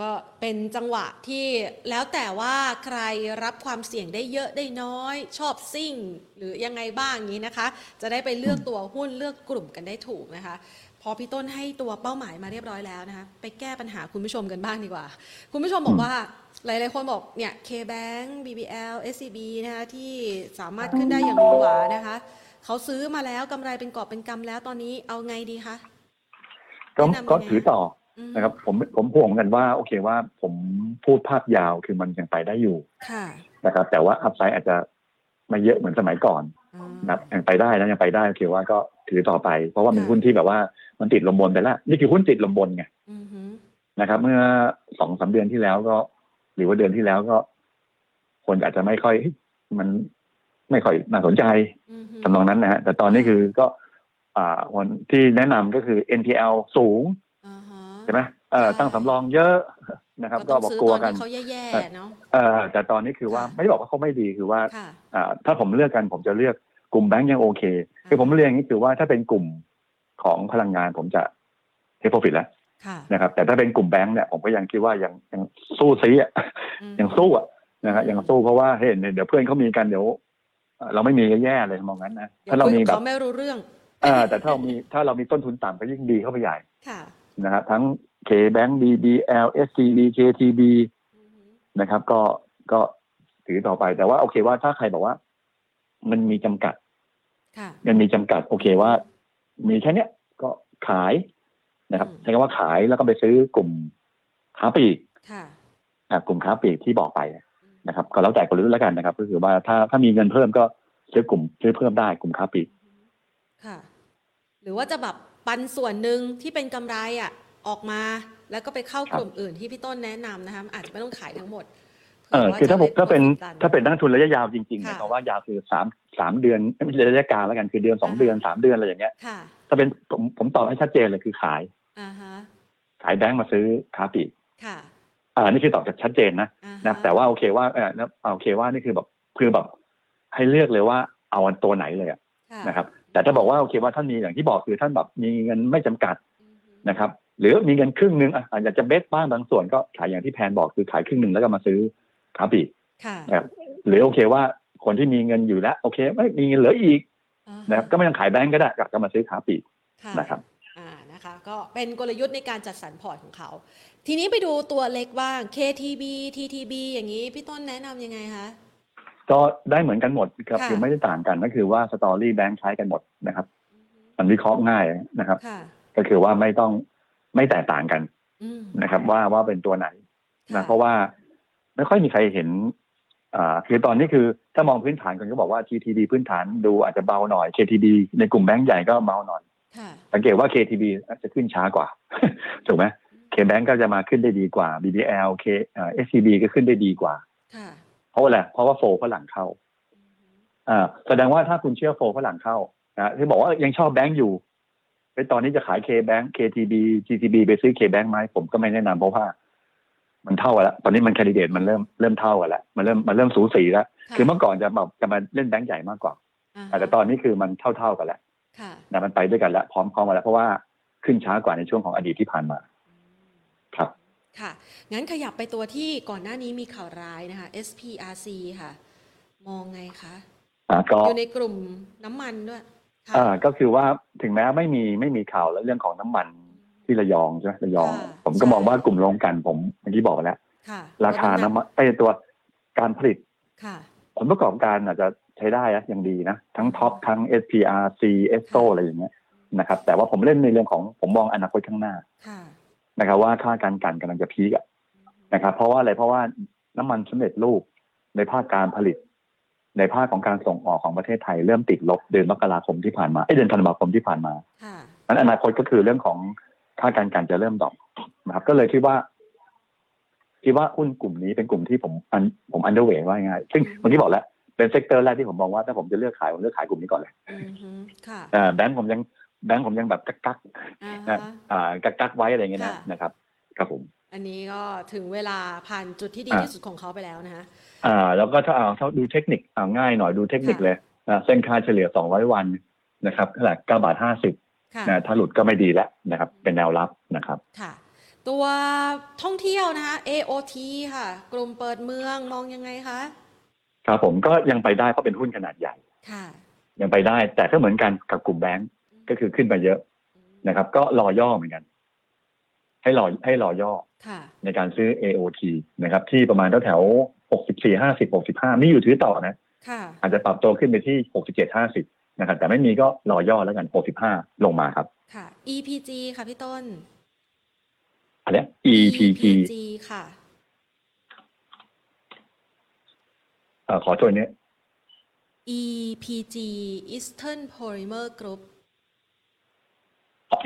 S1: ก็เป็นจังหวะที่แล้วแต่ว่าใครรับความเสี่ยงได้เยอะได้น้อย ชอบซิ่ง หรือยังไงบ้างอย่างนี้นะคะ จะได้ไปเลือกตัวหุ้นเลือกกลุ่มกันได้ถูกนะคะ พอพี่ต้นให้ตัวเป้าหมายมาเรียบร้อยแล้วนะคะ ไปแก้ปัญหาคุณผู้ชมกันบ้างดีกว่า คุณผู้ชมบอกว่าหลาย ๆ คนบอกเนี่ย K-Bank BBL SCB นะคะที่สามารถขึ้นได้อย่างหวือหวานะคะเขาซื้อมาแล้วกำไรเป็นกอบเป็นกำแล้วตอนนี้เอาไงดีคะ
S2: ก็
S1: แนะนำยังไง
S2: ก็ถือต่อ
S1: อืม
S2: นะครับผมผมห่วงกันว่าโอเคว่าผมพูดภาพยาวคือมันยังไปได้อยู่
S1: ค่ะ
S2: นะครับ แต่ว่าอัพไซด์อาจจะไม่เยอะเหมือนสมัยก่อน
S1: อืม
S2: นะครับยังไปได้นะยังไปได้โอเคว่าก็ถือต่อไป เพราะว่าเป็น
S1: ค่ะ
S2: หุ้นที่แบบว่ามันติดลมบนไปแล้วนี่คือหุ้นติดลมบนไง
S1: อือหือ
S2: นะครับ เมื่อสองสามเดือนที่แล้วก็ หรือว่าเดือนที่แล้วก็ คนอาจจะไม่ค่อยเฮ้ยมันไม่ค่อยน่าสนใจ
S1: อือหือ
S2: ทำนองนั้นนะฮะแต่ตอนนี้คือก็ อ่าคนที่แนะนำก็คือ NPL สูง
S1: อ่าฮะ
S2: ใช่ไหมเอ่อ
S1: ค่ะ
S2: ตั้งสำรองเยอะนะครับ ก็
S1: ต้ง
S2: บอก
S1: ซื้
S2: กลัว
S1: ต
S2: กัน
S1: ที่เขาแย่ๆเนาะ
S2: เอ่อแต่ตอนนี้คือว่า
S1: ค่ะ
S2: ไม่ได้บอกว่าเขาไม่ดีคือว่า
S1: ค่ะ
S2: อ่าถ้าผมเลือกกันผมจะเลือกกลุ่มแบงก์ยังโอเค คือผมเรียนอย่างนี้คือว่าถ้าเป็นกลุ่มของพลังงานผมจะเทคโปรฟิตแล้ว
S1: ค่ะ
S2: นะครับ แต่ถ้าเป็นกลุ่มแบงก์เนี่ยผมก็ยังคิดว่ายังยังสู้ซีอะ
S1: อืม
S2: ยังสู้อะนะครับยังสู้เพราะว่าเห็นเดี๋ยวเพื่อนเขามีกันเดี๋ยวเอ่อเราไม่มีก็แย่เลยมองงั้นนะ
S1: ดี๋ยว
S2: ถ้าเรา
S1: คุย
S2: มี
S1: กับ
S2: แบบ
S1: เขาไม่รู้เรื่อง
S2: เออแต่ถ้าเรามีถ้าเรามีต้นทุนต่ำก็ยิ่งดีเข้าไปใหญ่
S1: ค่ะ
S2: นะครับทั้ง K-Bank BBL SCB KTB
S1: อือหือ
S2: นะครับ ก็ก็ถือต่อไปแต่ว่าโอเคว่าถ้าใครบอกว่า มันมีจำกัด
S1: ค่ะ
S2: มันมีจำกัด โอเคว่า มีแค่เนี้ยก็ขายนะครับ
S1: อืม
S2: ใช้คำว่าขายแล้วก็ไปซื้อกลุ่มค้าปลีก
S1: ค่ะ
S2: อะกลุ่มค้าปลีกที่บอกไปนะครับ ก็แล้วแต่กลยุทธ์แล้วกันนะครับ ก็คือว่าถ้าถ้ามีเงินเพิ่มก็ซื้อกลุ่มซื้อเพิ่มได้กลุ่มค้าปลีก
S1: ค่ะ หรือว่าจะแบบ ปันส่วนหนึ่งที่เป็นกำไรอะออกมาแล้วก็ไปเข้ากลุ่มอื่นที่พี่ต้นแนะนำนะคะอาจจะไม่ต้องขายทั้งหมด
S2: เออ
S1: ผื่
S2: คือถ้าผม
S1: จะ
S2: ถ้าเป็น
S1: ได้
S2: ถ้าเป็นนักลงทุนระยะยาวจริงๆ
S1: ค่ะ
S2: เนี่ยเพราะว่ายาวคือสามสามเดือนไม่ใช่ระยะกลางแล้วกันคือเดือนสอง
S1: อ่า
S2: เดือนสามเดือนอะไรอย่างเงี้ย
S1: ค่ะ
S2: ถ้าเป็นผมผมตอบให้ชัดเจนเลยคือขาย
S1: อ่าฮะ
S2: ขายแบงก์มาซื้อค้าปลีก
S1: ค่ะ
S2: อ่านี่คือตอบชัดเจนนะ
S1: อ่าฮะ
S2: นะแต่ว่าโอเคว่าเออนะโอเคว่านี่คือแบบคือแบบให้เลือกเลยว่าเอาอันตัวไหนเลยอะ
S1: ค่ะ
S2: นะครับ แต่ถ้าบอกว่าโอเคว่าท่านมีอย่างที่บอกคือท่านแบบมีเงินไม่จำกัด
S1: อือหือ
S2: นะครับ หรือมีเงินครึ่งหนึ่งอะอาจจะจะเบสบ้างบางส่วนก็ขายอย่างที่แพนบอกคือขายครึ่งหนึ่งแล้วก็มาซื้อค้าปลีก
S1: ค่ะ
S2: นะครับหรือโอเคว่าคนที่มีเงินอยู่แล้ว โอเคไม่มีเงินเหลืออีก
S1: อ่าฮ
S2: นะครับก็ไม่ต้องขายแบงก์ก็ได้ก็มาซื้อค้าปลีก
S1: ค่ะ
S2: นะครับ
S1: อ่านะคะก็เป็นกลยุทธ์ในการจัดสรรพอร์ตของเขา ทีนี้ไปดูตัวเล็กบ้าง KTB TTB อย่างนี้พี่ต้นแนะนำยังไงคะ
S2: ก็ได้เหมือนกันหมดครับ
S1: ค่ะ
S2: คือไม่ได้ต่างกันก็คือว่าสตอรี่แบงค์ใช้กันหมดนะครับ มันวิเคราะห์ง่ายนะครับ
S1: ค่ะ
S2: ก็คือว่าไม่ต้องไม่แตกต่างกัน
S1: อืม
S2: นะครับ ว่าว่าเป็นตัวไหน
S1: ค่
S2: นะเพราะว่าไม่ค่อยมีใครเห็นอ่าคือตอนนี้คือถ้ามองพื้นฐานคนก็บอกว่า TTB พื้นฐานดูอาจจะเบาหน่อย KTB ในกลุ่มแบงก์ใหญ่ก็เบาหน่อย
S1: ค่ะ
S2: สังเกตว่า KTB อาจจะขึ้นช้ากว่าถูกไหม KBank ก็จะมาขึ้นได้ดีกว่า BBL K อ่า SCB ก็ขึ้นได้ดีกว่า
S1: ค่ะ
S2: เพ ราะว่าอะไรเพราะว่าโฟฝรั่งเข้า
S1: อือหือ
S2: อ่าแสดงว่าถ้าคุณเชื่อโฟฝรั่งเข้านะที่บอกว่ายังชอบแบงก์อยู่ไปตอนนี้จะขาย K Bank KTB GTB ไปซื้อ K Bank ไหมผมก็ไม่แนะนำเพราะว่ามันเท่ากันแล้วตอนนี้มันแคนดิเดตมันเริ่มเริ่มเท่ากันแล้วมันเริ่มมันเริ่มสูสีแล้วะคือเมื่อก่อนจะแบบจะมาเล่นแบงก์ใหญ่มากกว่าาแต่ตอนนี้คือมันเท่าเท่าๆกันแล้ว
S1: ค่ะ
S2: นะมันไปด้วยกันแล้วพร้อมพร้อมกันแล้วเพราะว่าขึ้นช้ากว่าในช่วงของอดีตที่ผ่านมาครับ
S1: ค่ะ งั้นขยับไปตัวที่ก่อนหน้านี้มีข่าวร้ายนะคะ SPRC ค่ะ มองไงคะ
S2: อ่าก็
S1: อยู่ในกลุ่มน้ำมันด้วยค่ะ
S2: อ่าก็คือว่าถึงแม้ไม่มีไม่มีข่าวแล้วเรื่องของน้ำมันที่ระยองใช่ไหมระยอง
S1: ค่ะ
S2: ผมก็
S1: ใช่
S2: มองว่ากลุ่มโรงกลันผมเมื่อกี้บอกไปแล้ว
S1: ค่ะ
S2: ราคาน้ำมันไอ้ยตัวการผลิต
S1: ค่ะ
S2: ผลประกอบการอาจจะใช้ได้อะยังดีนะ ทั้งท็อปทั้ง SPRC e s t o อะไรอย่างเงี้ยนะครับแต่ว่าผมเล่นในเรื่องของผมมองอนาคตข้างหน้า
S1: ค่ะ
S2: นะครับว่าค่าการกลันกำลังจะพีกอะนะครับ เพราะว่าอะไรเพราะว่าน้ำมันสำเร็จรูปในภาคการผลิต ในภาคของการส่งออกของประเทศไทยเริ่มติดลบเดือนมกราคมที่ผ่านมาไอ้ยเดือนธันวาคมที่ผ่านมา
S1: ค่ะ
S2: นั้นอนาคตก็คือเรื่องของค่าการกลั่นจะเริ่ม drop นะครับ ก็เลยคิดว่าคิดว่าหุ้นกลุ่มนี้เป็นกลุ่มที่ผมอันผม underweight ว่าง่ายๆซึ่งเมื่อกี้บอกแล้วเป็น sector แรกที่ผมมองว่าถ้าผมจะเลือกขายผมเลือกขายกลุ่มนี้ก่อนเลย
S1: อือฮึค่ะ
S2: อ่าแบงก์ผมยัง แบงก์ผมยังแบบกั๊กกั๊ก
S1: อ่า
S2: ๆนะ
S1: ฮะ
S2: อ่ากั๊กกั๊กๆไว้อะไรอย่างเงี้ยนะ
S1: ค่ะ
S2: นะครับ ครับผม
S1: อันนี้ก็ถึงเวลาผ่านจุดที่ดี
S2: อ่า
S1: ที่สุดของเขาไปแล้วนะคะ
S2: อ่า แล้วก็ถ้าเอาถ้าดูเทคนิคอ่าง่ายหน่อยดูเทคนิค
S1: ค่ะ
S2: เลยอ่าเส้นค่าเฉลี่ย 200 วันนะครับเท่าไหร่9บาท 50
S1: ค่ะ
S2: นะถ้าหลุดก็ไม่ดีแล้วนะครับ เป็นแนวรับนะครับ
S1: ค่ะ ตัวท่องเที่ยวนะคะ AOT ค่ะ กลุ่มเปิดเมืองมองยังไงคะ
S2: ครับผมก็ยังไปได้เพราะเป็นหุ้นขนาดใหญ่
S1: ค่ะ
S2: ยังไปได้แต่ก็เหมือนกันกับกลุ่มแบงก์ ก็คือขึ้นมาเยอะนะครับ ก็รอย่อเหมือนกัน ให้รอให้รอย่อ
S1: ค่ะ
S2: ในการซื้อ AOT นะครับ ที่ประมาณแถวๆ64 50 65มีอยู่ถือต่อนะ
S1: ค่ะ
S2: อาจจะปรับตัวขึ้นไปที่67 50นะครับ แต่ไม่มีก็รอย่อแล้วกัน65ลงมาครับ
S1: ค่ะ EPG ค่ะพี่ต้น
S2: อันเนี้ย EPG
S1: ค่ะ
S2: เอ่อขอตัวนี้
S1: EPG Eastern Polymer Group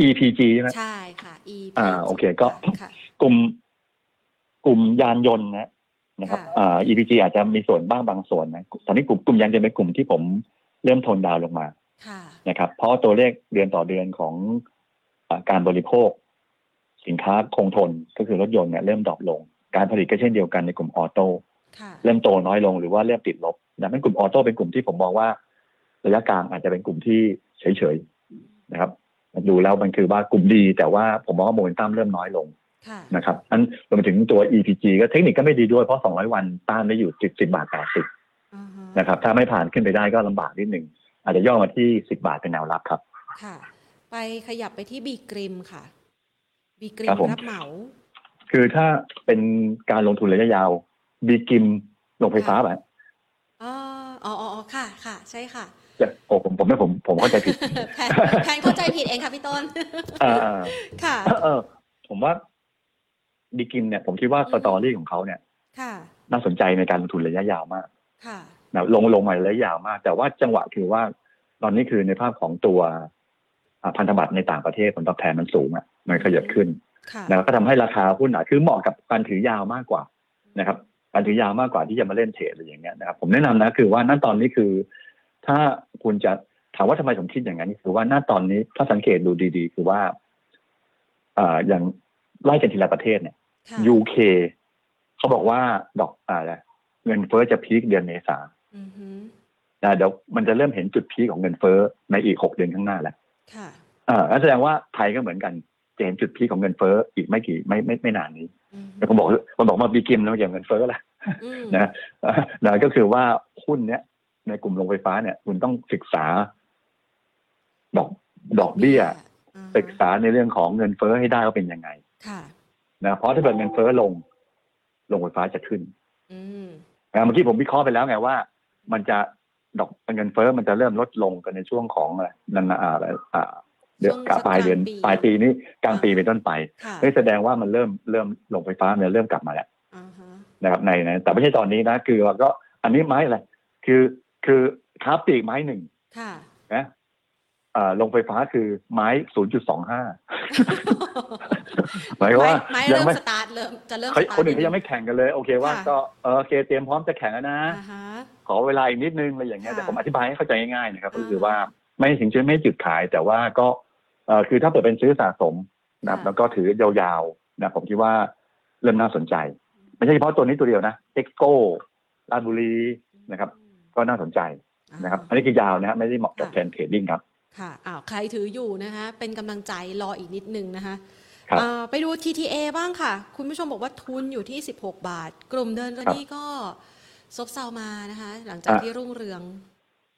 S2: EPG ใช่ไหม
S1: ใช่ค่ะ EPG
S2: อ่าโอเคก็
S1: ค่ะ
S2: กลุ่มกลุ่มยานยนต์นะนะครับ
S1: ค่ะ
S2: อ่า EPG อาจจะมีส่วนบ้างบางส่วนนะตอนนี้กลุ่มกลุ่มยานยนต์เป็นกลุ่มที่ผมเริ่ม tone down ลงมา
S1: ค่ะ
S2: นะครับ เพราะตัวเลขเดือนต่อเดือนของอาการบริโภค สินค้าคงทนก็คือรถยนต์เนี่ยเริ่ม drop ลง การผลิตก็เช่นเดียวกันในกลุ่ม auto
S1: ค่ะ
S2: เริ่มโตน้อยลงหรือว่าเริ่มติดลบดังนั้นกลุ่ม auto เป็นกลุ่มที่ผมมองว่า ระยะกลางอาจจะเป็นกลุ่มที่เฉยๆนะครับ ดูแล้วมันคือว่ากลุ่มดี แต่ว่าผมมองว่าโมเมนตัมเริ่มน้อยลง
S1: ค่ะ
S2: นะครับอันรวมไปถึงตัว EPG ก็เทคนิคก็ไม่ดีด้วยเพราะ 200 วันต้านได้อยู่10 10บาท80
S1: อ่าฮะ
S2: นะครับ ถ้าไม่ผ่านขึ้นไปได้ก็ลำบากนิดหนึ่งอาจจะย่อมาที่ 10 บาทเป็นแนวรับครับ
S1: ค่ะ ไปขยับไปที่บีกริมค่ะ บีกริ
S2: ครั
S1: ม
S2: บผม
S1: รับเหมา
S2: คือถ้าเป็นการลงทุนระยะยาว บีกิมลงไฟฟ้าแบบ
S1: อ๋ออ๋ออ๋อค่ะ ค่ะ ใช่ค่ะ
S2: จะโอ้ผมผมไม่ผมผมเข้าใจผิด
S1: แพนแพนเข้าใจผิดเองค่ะพี่ต้น
S2: อ่า
S1: ค่ะ
S2: เออเออผมว่าบีกิมเนี่ย ผมคิดว่า
S1: อืม
S2: สตอรี่ของเขาเนี่ย
S1: ค่ะ
S2: น่าสนใจในการลงทุนระยะยาวมาก
S1: ค่ะ
S2: นะลงลงมาระยะยาวมาก แต่ว่าจังหวะคือว่า ตอนนี้คือในภาพของตัวอ่าพันธบัตรในต่างประเทศผลตอบแทนมันสูงอะมันขยับขึ้น
S1: ค่ะ
S2: นะครับก็ทำให้ราคาหุ้นอะคือเหมาะกับการถือยาวมากกว่านะครับการถือยาวมากกว่าที่จะมาเล่นเทรดอะไรอย่างเงี้ยนะครับผมแนะนำนะคือว่าณตอนนี้คือ ถ้าคุณจะถามว่าทำไมผมคิดอย่างนั้นคือว่าณตอนนี้ถ้าสังเกตดูดีๆ คือว่าอ่าอย่างไล่กันทีละประเทศเนี่ย
S1: ค่ะ
S2: UK เขาบอกว่าดอกอะไรเงินเฟ้อจะพีคเดือนเมษา
S1: อือฮึ
S2: นะเดี๋ยวมันจะเริ่มเห็นจุดพีคของเงินเฟ้อในอีกหกเดือนข้างหน้าแล้ว
S1: ค่ะ
S2: อ่านั่นแสดงว่าไทยก็เหมือนกันจะเห็นจุดพีคของเงินเฟ้ออีกไม่กี่ไม่ไม่ไม่นานนี้
S1: อือฮึ
S2: แล้วผมบอกผมบอกมาบีกิมแล้วอย่างเงินเฟ้อละ
S1: อืม
S2: นะนะก็คือว่าหุ้นเนี้ย ในกลุ่มโรงไฟฟ้าเนี่ย คุณต้องศึกษา ดอกดอกเบี้ย
S1: อ่าฮะ
S2: ศึกษาในเรื่องของเงินเฟ้อให้ได้ว่าเป็นยังไง
S1: ค่ะ
S2: นะเพราะถ้าเกิดเงินเฟ้อลงโรงไฟฟ้าจะขึ้น
S1: อืม
S2: นะเมื่อกี้ผมวิเคราะห์ไปแล้วไงว่า มันจะดอกเงินเฟ้อมันจะเริ่มลดลงกันในช่วงของอะไรนันนาอะไรอ่าเดือน
S1: ช่วง
S2: ปลายเดือน
S1: กลางปี
S2: ปลายปีนี้กลางปีเป็นต้นไป
S1: ค่ะ
S2: นี่แสดงว่ามันเริ่มเริ่มโรงไฟฟ้าเนี่ยเริ่มกลับมาแล้ว
S1: อ่าฮะ
S2: นะครับในในแต่ไม่ใช่ตอนนี้นะ คือเราก็อันนี้ไม้อะไร คือ คือค้าปลีกไม้หนึ่ง
S1: ค่ะ
S2: นะอ่าโรงไฟฟ้าคือไม้ศูนย์จุดสองห้าหมายความว่า
S1: ไม้
S2: ยั
S1: เริ่
S2: ง
S1: ม
S2: ไม่
S1: สตาร์ทเริ่มจะเริ่ม
S2: เขา
S1: สตาร์ท
S2: คนอื่นเขายังไม่แข่งกันเลย โอเคว่า
S1: ค่ะ
S2: ก็เออโอเคเตรียมพร้อมจะแข่งแล้วนะ
S1: อ่าฮะ
S2: ขอเวลาอีกนิดนึงอะไรอย่างเงี้ย
S1: ค่ะ
S2: แต่ผมอธิบายให้เข้าใจง่ายๆนะครับ
S1: อ่า
S2: ก็คือว่าไม่ถึงจะไม่จุดขาย แต่ว่าก็เออคือถ้าเปิดเป็นซื้อสะสมนะครับ
S1: ค่ะ
S2: แล้วก็ถือยาวๆนะผมคิดว่าเริ่มน่าสนใจ ไม่ใช่เฉพาะตัวนี้ตัวเดียวนะเอ็กโกราชบุรีนะครับ ก็น่าสนใจนะครับ อันนี้คือยาวนะฮะไม่ได้เหมาะกับ
S1: ค่ะ
S2: แทน trading ครับ
S1: ค่ะอ้าวใครถืออยู่นะคะเป็นกำลังใจรออีกนิดนึงนะคะ
S2: ครับ
S1: อ่าไปดู TTA บ้างค่ะ คุณผู้ชมบอกว่าทุนอยู่ที่ 16 บาท กลุ่มเดินตัวนี้ก็ซบเซามานะคะ หลังจาก
S2: อะ
S1: ที่รุ่งเรือง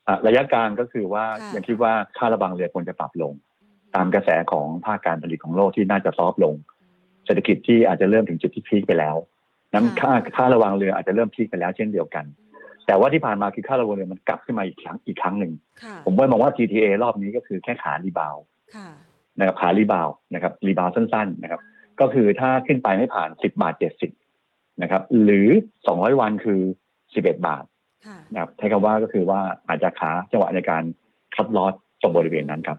S2: อะระยะกลางก็คือว่า
S1: ค่ะ
S2: ยังคิดว่าค่าระวางเรือควรจะปรับลง ตามกระแสของภาคการผลิตของโลกที่น่าจะ soft ลง เศรษฐกิจที่อาจจะเริ่มถึงจุดที่ peak ไปแล้วน้ำค่าค่าระวางเรืออาจจะเริ่ม peak ไปแล้วเช่นเดียวกัน แต่ว่าที่ผ่านมาคือค่าระวางเรือมันกลับขึ้นมาอีกครั้งอีกครั้งหนึ่ง
S1: ค่ะ
S2: ผมว่ามองว่า TTA รอบนี้ก็คือแค่ขา rebound
S1: ค่ะ
S2: นะครับขา rebound นะครับ rebound สั้นๆนะครับ ก็คือถ้าขึ้นไปไม่ผ่าน10บาท70นะครับ หรือ200วันคือ11บาท
S1: ค่ะ
S2: นะครับใช้คำว่าก็คือว่าอาจจะขาจังหวะในการคัดลอสตรงบริเวณนั้นครับ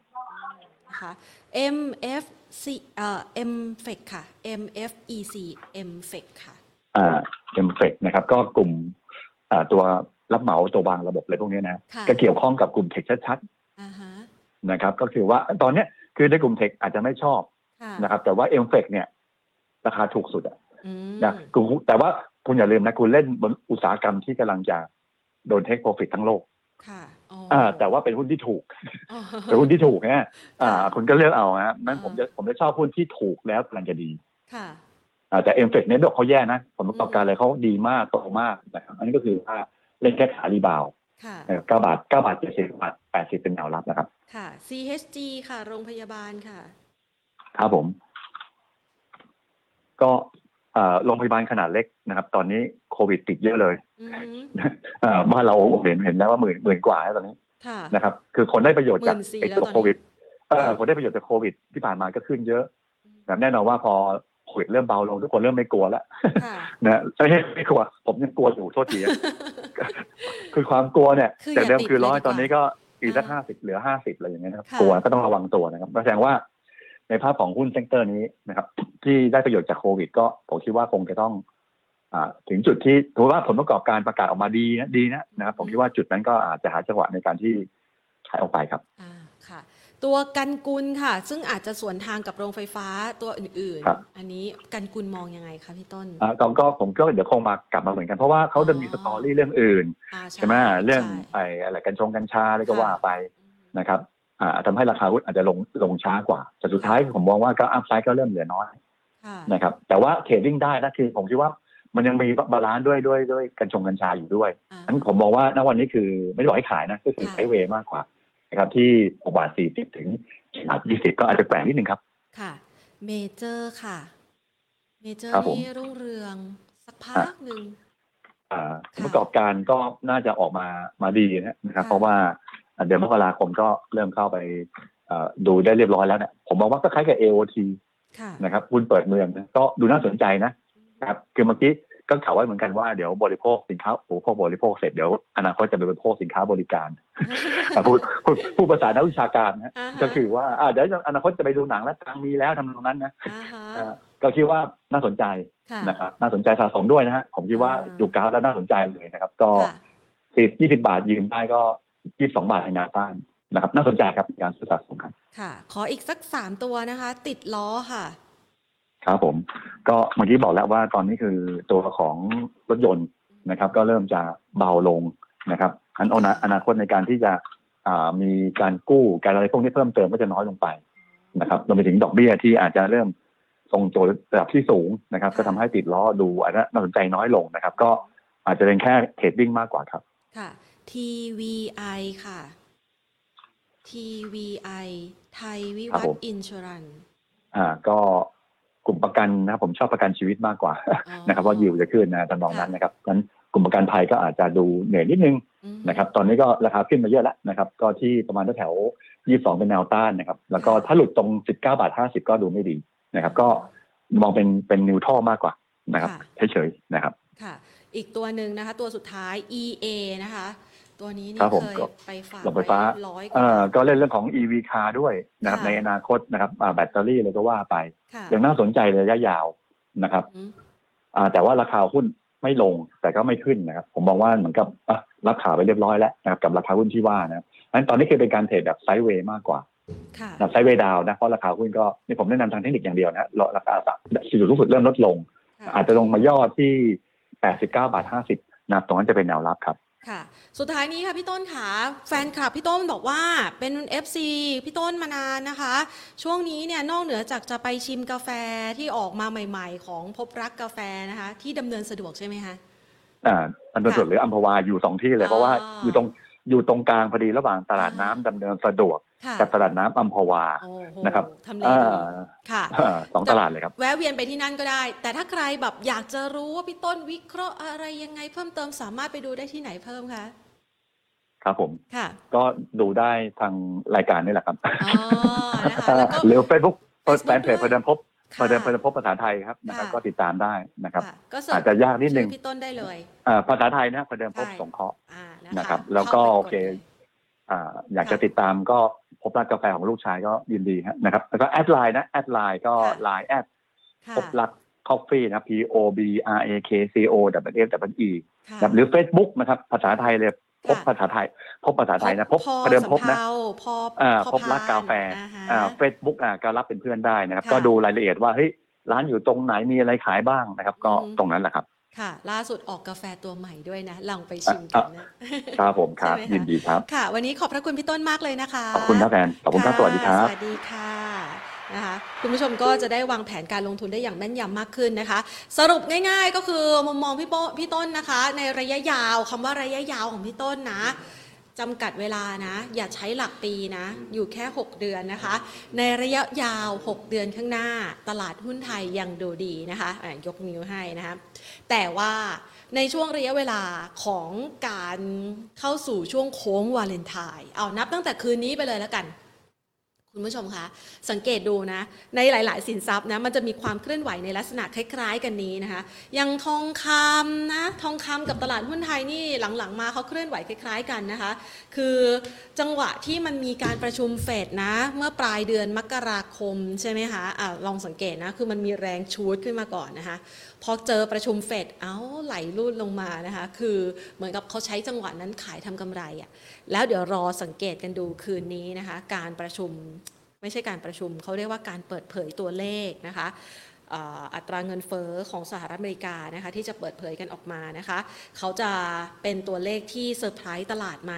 S1: นะคะ MFC เอ่อ MFEC ค่ะ MFEC MFEC ค่ะ
S2: อ่าเอ็มเฟกนะครับ ก็กลุ่มอ่า ตัวรับเหมาตัววางระบบอะไรพวกนี้นะ
S1: ค่ะ
S2: ก็เกี่ยวข้องกับกลุ่มเทคชัด
S1: อ่าฮะ
S2: ๆนะครับ ก็คือว่าตอนเนี้ยคือในกลุ่ม tech อาจจะไม่ชอบ
S1: ค่ะ
S2: นะครับ แต่ว่า MFEC เนี่ย ราคาถูกสุดอะ
S1: อืม
S2: นะคุณแต่ว่าคุณอย่าลืมนะคุณเล่นบนอุตสาหกรรมที่กำลังจะโดน take profit ทั้งโลก
S1: ค่ะอ๋อ
S2: อ่าแต่ว่าเป็นหุ้นที่ถูก
S1: อ๋อ
S2: เป็นหุ้นที่ถูกนะอ่า
S1: ค่ะ
S2: คุณก็เลือกเอาฮะนั้น
S1: อ่า
S2: ผมจะผมจะชอบหุ้นที่ถูกแล้วกำลังจะดี
S1: ค่ะ
S2: อ่า แต่ MFEC เนี่ยดอกเขาแย่นะผลประกอบการอะไรเขาดีมากโตมากนะครับอันนี้ก็คือว่าเล่นแค่ขารีบาวด์
S1: ค่ะ
S2: เก้าบาทเก้าบาทเจ็ดสิบบาทแปดสิบเป็นแนวรับนะครับ
S1: ค่ะ CHG ค่ะ โรงพยาบาลค่ะ
S2: ครับผม ก็เอ่อโรงพยาบาลขนาดเล็กนะครับ ตอนนี้โควิดติดเยอะเลย
S1: อือฮึ
S2: เอ่อบ้านเราเห็นเห็นแล้วว่าหมื่นหมื่นกว่าแล้วตอนนี้
S1: ค่ะ
S2: นะครับ คือคนได้ประโยชน์จาก
S1: 14,000
S2: ไอ้
S1: แล้ว
S2: ตัว
S1: ตอนนี้
S2: โควิดเออคนได้ประโยชน์จากโควิดที่ผ่านมาก็ขึ้นเยอะแบบแน่นอนว่าพอโค วิดเริ่มเบาลงทุกคนเริ่มไม่กลัวแล้ว
S1: ค่ะ
S2: นะไม่ใช่ไม่กลัว ผมยังกลัวอยู่โทษทีอะคือความกลัวเนี่ย
S1: คือ
S2: แต่เดิม
S1: อย่าติด
S2: คือร้อย
S1: เลยดีกว่า
S2: ตอนนี้ก็อีกสัก
S1: อ่า
S2: ห้าสิบเหลือห้าสิบอะไรอย่างเงี้ยนะครับ
S1: ค่ะ
S2: กลัวก็ต้องระวังตัวนะครับแสดงว่าในภาพของหุ้น sector นี้นะครับ ที่ได้ประโยชน์จากโควิด ก็ผมคิดว่าคงจะต้องอ่าถึงจุดที่ถือว่าผลประกอบการประกาศออกมาดีนะดีนะนะครับผมคิดว่าจุดนั้นก็อาจจะหาจังหวะในการที่ขายออกไปครับ
S1: อ่าค่ะ ตัวกันกุลค่ะ ซึ่งอาจจะสวนทางกับโรงไฟฟ้าตัวอื่น
S2: ครับ
S1: ๆ อันนี้กันกุลมองยังไงคะพี่ต้น
S2: อ่าก็ก็ผมก็เดี๋ยวคงมากลับมาเหมือนกันเพราะว่าเขาจะมี story เรื่องอื่น
S1: อ่า
S2: ใช่ไหมเรื่อง
S1: ใช่
S2: ไอ้อะไรกัญชงกัญชาอะไรก็
S1: ค่ะ
S2: ว่าไปนะครับอ่าทำให้ราคาหุ้นอาจจะลงลงช้ากว่าแต่สุดท้ายผมมองว่าก็ upside ก็เริ่มเหลือน้อย
S1: ค่ะ
S2: นะครับแต่ว่า trading ได้นะคือผมคิดว่ามันยังมี balance ด้วยด้วยด้วยกัญชงกัญชาอยู่ด้วย
S1: อ่า
S2: นั้นผมมองว่าณวันนี้คือไม่ได้บอกให้ขายนะก็คือ
S1: ค่ะ
S2: sideway มากกว่า นะครับที่6บาท40 ถึงบาท20 ก็อาจจะแกว่งนิดนึงครับ
S1: ค่ะ เมเจอร์ค่ะ เมเจอร์
S2: ครับผม
S1: นี่รุ่งเรืองสักพักหนึ่ง
S2: อ่าผล
S1: ค่ะ
S2: ประกอบการก็น่าจะออกมามาดีนะครับ
S1: ค่ะ
S2: เพราะว่าเดือนมกราคมก็เริ่มเข้าไปเอ่อดูได้เรียบร้อยแล้วเนี่ยผมมองว่าก็คล้ายกับ AOT
S1: ค่ะ
S2: นะครับหุ้นเปิดเมืองนะก็ดูน่าสนใจนะครับ คือเมื่อกี้ ก็ข่าวไว้เหมือนกันว่าเดี๋ยวบริโภคสินค้าอุปโภคบริโภคเสร็จเดี๋ยวอนาคตจะไปบริโภคสินค้าบริการอะพูดพูดพูดภาษานักวิชาการนะ
S1: อ่าฮะ
S2: ก็คือว่าอ่าเดี๋ยวอนาคตจะไปดูหนังแล้วตังค์มีแล้วทำตรงนั้นนะ
S1: อ่าฮะ
S2: อ่าก็คิดว่าน่าสนใจ
S1: ค่ะ
S2: นะครับน่าสนใจสะสมด้วยนะฮะผมคิดว่า
S1: อ่า
S2: อยู่กราฟแล้วน่าสนใจเลยนะครับ ก็
S1: ค่ะ
S2: สิบยี่สิบาทยืนได้ก็ยี่สิบสองบาทในแนวต้านนะครับ น่าสนใจครับในการซื้อสะสมครับ
S1: ค่ะ ขออีกสักสามตัวนะคะ ติดล้อค่ะ
S2: ครับผม ก็เมื่อกี้บอกแล้วว่าตอนนี้คือตัวของรถยนต์นะครับ ก็เริ่มจะเบาลงนะครับอันอนาอนาคตในการที่จะอ่ามีการกู้การอะไรพวกนี้เพิ่มเติมก็จะน้อยลงไปนะครับรวมไปถึงดอกเบี้ยที่อาจจะเริ่มทรงตัวระดับที่สูงนะครับ ก็ทำให้ติดล้อดูอาจจะน่าสนใจน้อยลงนะครับ ก็อาจจะเป็นแค่เทรดดิ้งมากกว่าครับ
S1: ค่ะ TVI ค่ะ TVI ไทยวิ
S2: ครับ
S1: วัฒ
S2: ผม
S1: น์อินชรัน
S2: อ่าก็ กลุ่มประกันนะครับผมชอบประกันชีวิตมากกว่า
S1: อ๋อ
S2: นะครับว่ายิวจะขึ้นนะตำนองนั้นนะครับงั้นกลุ่มประกันภัยก็อาจจะดูเหนื่อยนิดนึง
S1: อืม
S2: นะครับตอนนี้ก็ราคาขึ้นมาเยอะแล้วนะครับก็ที่ประมาณแถวๆ22เป็นแนวต้านนะครับแล้วก็ถ้าหลุดตรง19บาท50ก็ดูไม่ดีนะครับก็มองเป็นเป็นนิวทรัลมากกว่านะครับเฉยๆนะครับ
S1: ค่ะอีกตัวหนึ่งนะคะ ตัวสุดท้าย EA นะคะ ตัวนี้นี่
S2: ครับผม
S1: เคย
S2: ก็
S1: ไปฝาก
S2: โรงไฟฟ้า
S1: ว้ร้อยก
S2: เอ่
S1: ว่า
S2: อก็เล่นเรื่องของ EV car ด้วยนะครับ
S1: ค่ะ
S2: ในอนาคตนะครับอ่าแบตเตอรี่อะไรก็ว่าไป
S1: ค่ะ
S2: ยังน่าสนใจเลยระยะยาวนะครับ
S1: อืม
S2: อ่าแต่ว่าราคาหุ้นไม่ลงแต่ก็ไม่ขึ้นนะครับ ผมมองว่าเหมือนกับอะรับขาไปเรียบร้อยแล้วนะครับกับราคาหุ้นที่ว่านะครับงั้นตอนนี้คือเป็นการเทรดแบบไซด์เวย์มากกว่า
S1: ค่ะ
S2: แบบไซด์เวย์ดาวนะเพราะราคาหุ้นก็นี่ผมแนะนำทางเทคนิคอย่างเดียวนะราคาสูงสุดเริ่มลดลง
S1: ค่ะ
S2: อาจจะลงมาย่อที่ 89 บาท 50นะครับตรงนั้นจะเป็นแนวรับครับ
S1: ค่ะ สุดท้ายนี้ค่ะพี่ต้นค่ะแฟนคลับพี่ต้นบอกว่าเป็น FC พี่ต้นมานานนะคะ ช่วงนี้เนี่ยนอกเหนือจากจะไปชิมกาแฟที่ออกมาใหม่ ๆ ของพบรักกาแฟนะคะ ที่ดำเนินสะดวกใช่ไหมคะ
S2: อ่าอันดน
S1: ค่ะ
S2: ส่วนหรืออัมพวาอยู่สองที่เลย
S1: อ๋อ
S2: เพราะว่าอยู่ตรงอยู่ตรงกลางพอดีระหว่างตลาดน้ำดำเนินสะดวก
S1: ค่ะ
S2: กับตลาดน้ำอัมพวา
S1: โอ้โห
S2: นะครับ
S1: ทำเล
S2: อ่
S1: ดีาค่ะ
S2: อ่าสองตลาดเลยครับ
S1: แวะเวียนไปที่นั่นก็ได้ แต่ถ้าใครแบบอยากจะรู้ว่าพี่ต้นวิเคราะห์อะไรยังไงเพิ่มเติมสามารถไปดูได้ที่ไหนเพิ่มคะ
S2: ครับผม
S1: ค่ะ
S2: ก็ดูได้ทางรายการนี่แหละครับ
S1: อ๋อนะคะแล้วก็
S2: หรือเฟซบุ๊ก
S1: Facebook
S2: แฟนเพจ
S1: ด้วย
S2: ประเดิมพบ
S1: ค่ะ
S2: ประเดิมประเดิมพบภาษาไทยครับนะครับ
S1: ค่ะ
S2: ก็ติดตามได้นะครับ
S1: ค่ะก็เสิร์ช
S2: อาจจะยากนิดนึง
S1: ชื่อพี่ต้นได้เลย
S2: อ่าภาษาไทยนะประเดิมพบ
S1: ใช่
S2: สงเคราะห์
S1: อ่านะ
S2: นะครับ
S1: คะ
S2: แล้วก็
S1: ข้าไป
S2: โอเค
S1: ดลย
S2: อ่าอยาก
S1: ค่ะ
S2: จะติดตามก็พบร้านกาแฟของลูกชายก็ยินดีฮะนะครับ แล้วก็แอดไลน์นะแอดไลน์ก็
S1: ค่ะ
S2: ไลน์แอด
S1: ค่ะ
S2: พบรักคอฟฟี่นะ P O B R A K C O W F W E
S1: ค่ะ
S2: นะครับหรือ Facebook นะครับ ภาษาไทยเลย พบ
S1: ค่ะ
S2: ภาษาไทย พบภาษาไทยนะ พบ
S1: พอ
S2: ประเดิมพบนะ
S1: สำเภาพอ
S2: อ่า
S1: พอ
S2: พบรักกาแฟ
S1: พานอ่าฮะ
S2: อ่าเฟซบุ๊กอ่าก็รับเป็นเพื่อนได้นะครับ
S1: ค่ะ
S2: ก็ดูรายละเอียดว่าเฮ้ยร้านอยู่ตรงไหนมีอะไรขายบ้างนะครับ ก็
S1: อืม
S2: ตรงนั้นแหละครับ
S1: ค่ะ ล่าสุดออกกาแฟตัวใหม่ด้วยนะ ลองไปชิมกันนะ
S2: ครับผมครับ
S1: ใช่ไหมคะ
S2: ยินดีครับ
S1: ค่ะ วันนี้ขอบพระคุณพี่ต้นมากเลยนะคะ
S2: ขอบคุณครับแฟนขอบคุณครับสวัสดีครับ
S1: สวัสดีค่ะ นะคะคุณผู้ชมก็จะได้วางแผนการลงทุนได้อย่างแม่นยำมากขึ้นนะคะ สรุปง่ายๆก็คือมุมมองพี่โป้พี่ต้นนะคะ ในระยะยาวคำว่าระยะยาวของพี่ต้นนะจำกัดเวลานะ อย่าใช้หลักปีนะ อยู่แค่ 6 เดือนนะคะ ในระยะยาว 6 เดือนข้างหน้า ตลาดหุ้นไทยยังดูดีนะคะะยกนิ้วให้นะคะแต่ว่าในช่วงระยะเวลาของการเข้าสู่ช่วงโค้งวาเลนไทน์เอานับตั้งแต่คืนนี้ไปเลยแล้วกัน คุณผู้ชมคะสังเกตดูนะในหลาย ๆ สินทรัพย์นะมันจะมีความเคลื่อนไหวในลักษณะคล้าย ๆ กันนี้นะคะอย่างทองคำนะทองคำกับตลาดหุ้นไทยนี่หลัง ๆ มาเขาเคลื่อนไหวคล้าย ๆ กันนะคะ คือจังหวะที่มันมีการประชุมเฟดนะ เมื่อปลายเดือนมกราคมใช่ไหมคะอะลองสังเกตนะคือมันมีแรงชูดขึ้นมาก่อนนะคะ พอเจอประชุมเฟดเอ้าไหลรูดลงมานะคะ คือเหมือนกับเขาใช้จังหวะนั้นขายทำกำไรอะ่ะแล้วเดี๋ยวรอสังเกตกันดูคืนนี้นะคะ การประชุมไม่ใช่การประชุมเขาเรียกว่าการเปิดเผยตัวเลขนะคะอัตราเงินเฟอ้อของสหรัฐอเมริกานะคะที่จะเปิดเผยกันออกมานะคะเขาจะเป็นตัวเลขที่เซอร์ไพรส์ตลาดไหม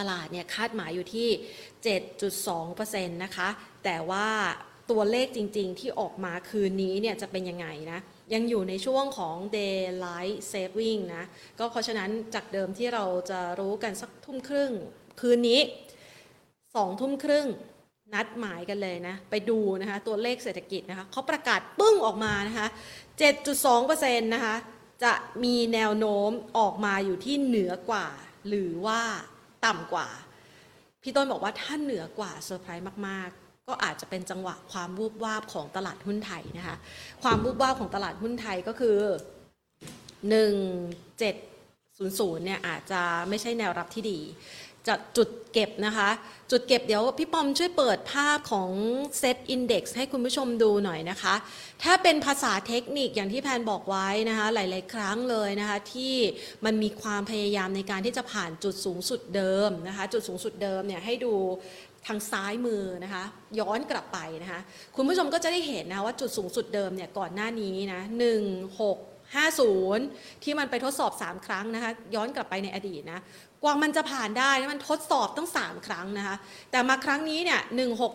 S1: ตลาดเนี่ยคาดหมายอยู่ที่ 7.2%นะคะแต่ว่า ตัวเลขจริง ๆ ที่ออกมาคืนนี้เนี่ยจะเป็นยังไงนะยังอยู่ในช่วงของ daylight saving นะก็เพราะฉะนั้นจากเดิมที่เราจะรู้กันสักทุ่มครึ่ง คืนนี้สองทุ่มครึ่งนัดหมายกันเลยนะ ไปดูนะคะ ตัวเลขเศรษฐกิจนะคะเขาประกาศปึ้งออกมานะคะ 7.2%นะคะ จะมีแนวโน้มออกมาอยู่ที่เหนือกว่า หรือว่าต่ำกว่า พี่ต้นบอกว่าถ้าเหนือกว่าเซอร์ไพรส์มาก ๆ ก็อาจจะเป็นจังหวะความวูบวาบของตลาดหุ้นไทยนะคะ ความวูบวาบของตลาดหุ้นไทยก็คือ 1700 เนี่ยอาจจะไม่ใช่แนวรับที่ดีจะจุดเก็บนะคะ จุดเก็บเดี๋ยวพี่ปอมช่วยเปิดภาพของเซตอินดี x ให้คุณผู้ชมดูหน่อยนะคะ ถ้าเป็นภาษาเทคนิคอย่างที่แพนบอกไว้นะคะ หลาย ๆ ครั้งเลยนะคะ ที่มันมีความพยายามในการที่จะผ่านจุดสูงสุดเดิมนะคะ จุดสูงสุดเดิมเนี่ยให้ดู ทางซ้ายมือนะคะย้อนกลับไปนะคะคุณผู้ชมก็จะได้เห็นนะว่าจุดสูงสุดเดิมเนี่ยก่อนหน้านี้นะ1 6 50 ที่มันไปทดสอบ 3 ครั้งนะคะย้อนกลับไปในอดีตนะกว่ามันจะผ่านได้นะมันทดสอบตั้ง 3 ครั้งนะคะแต่มาครั้งนี้เนี่ย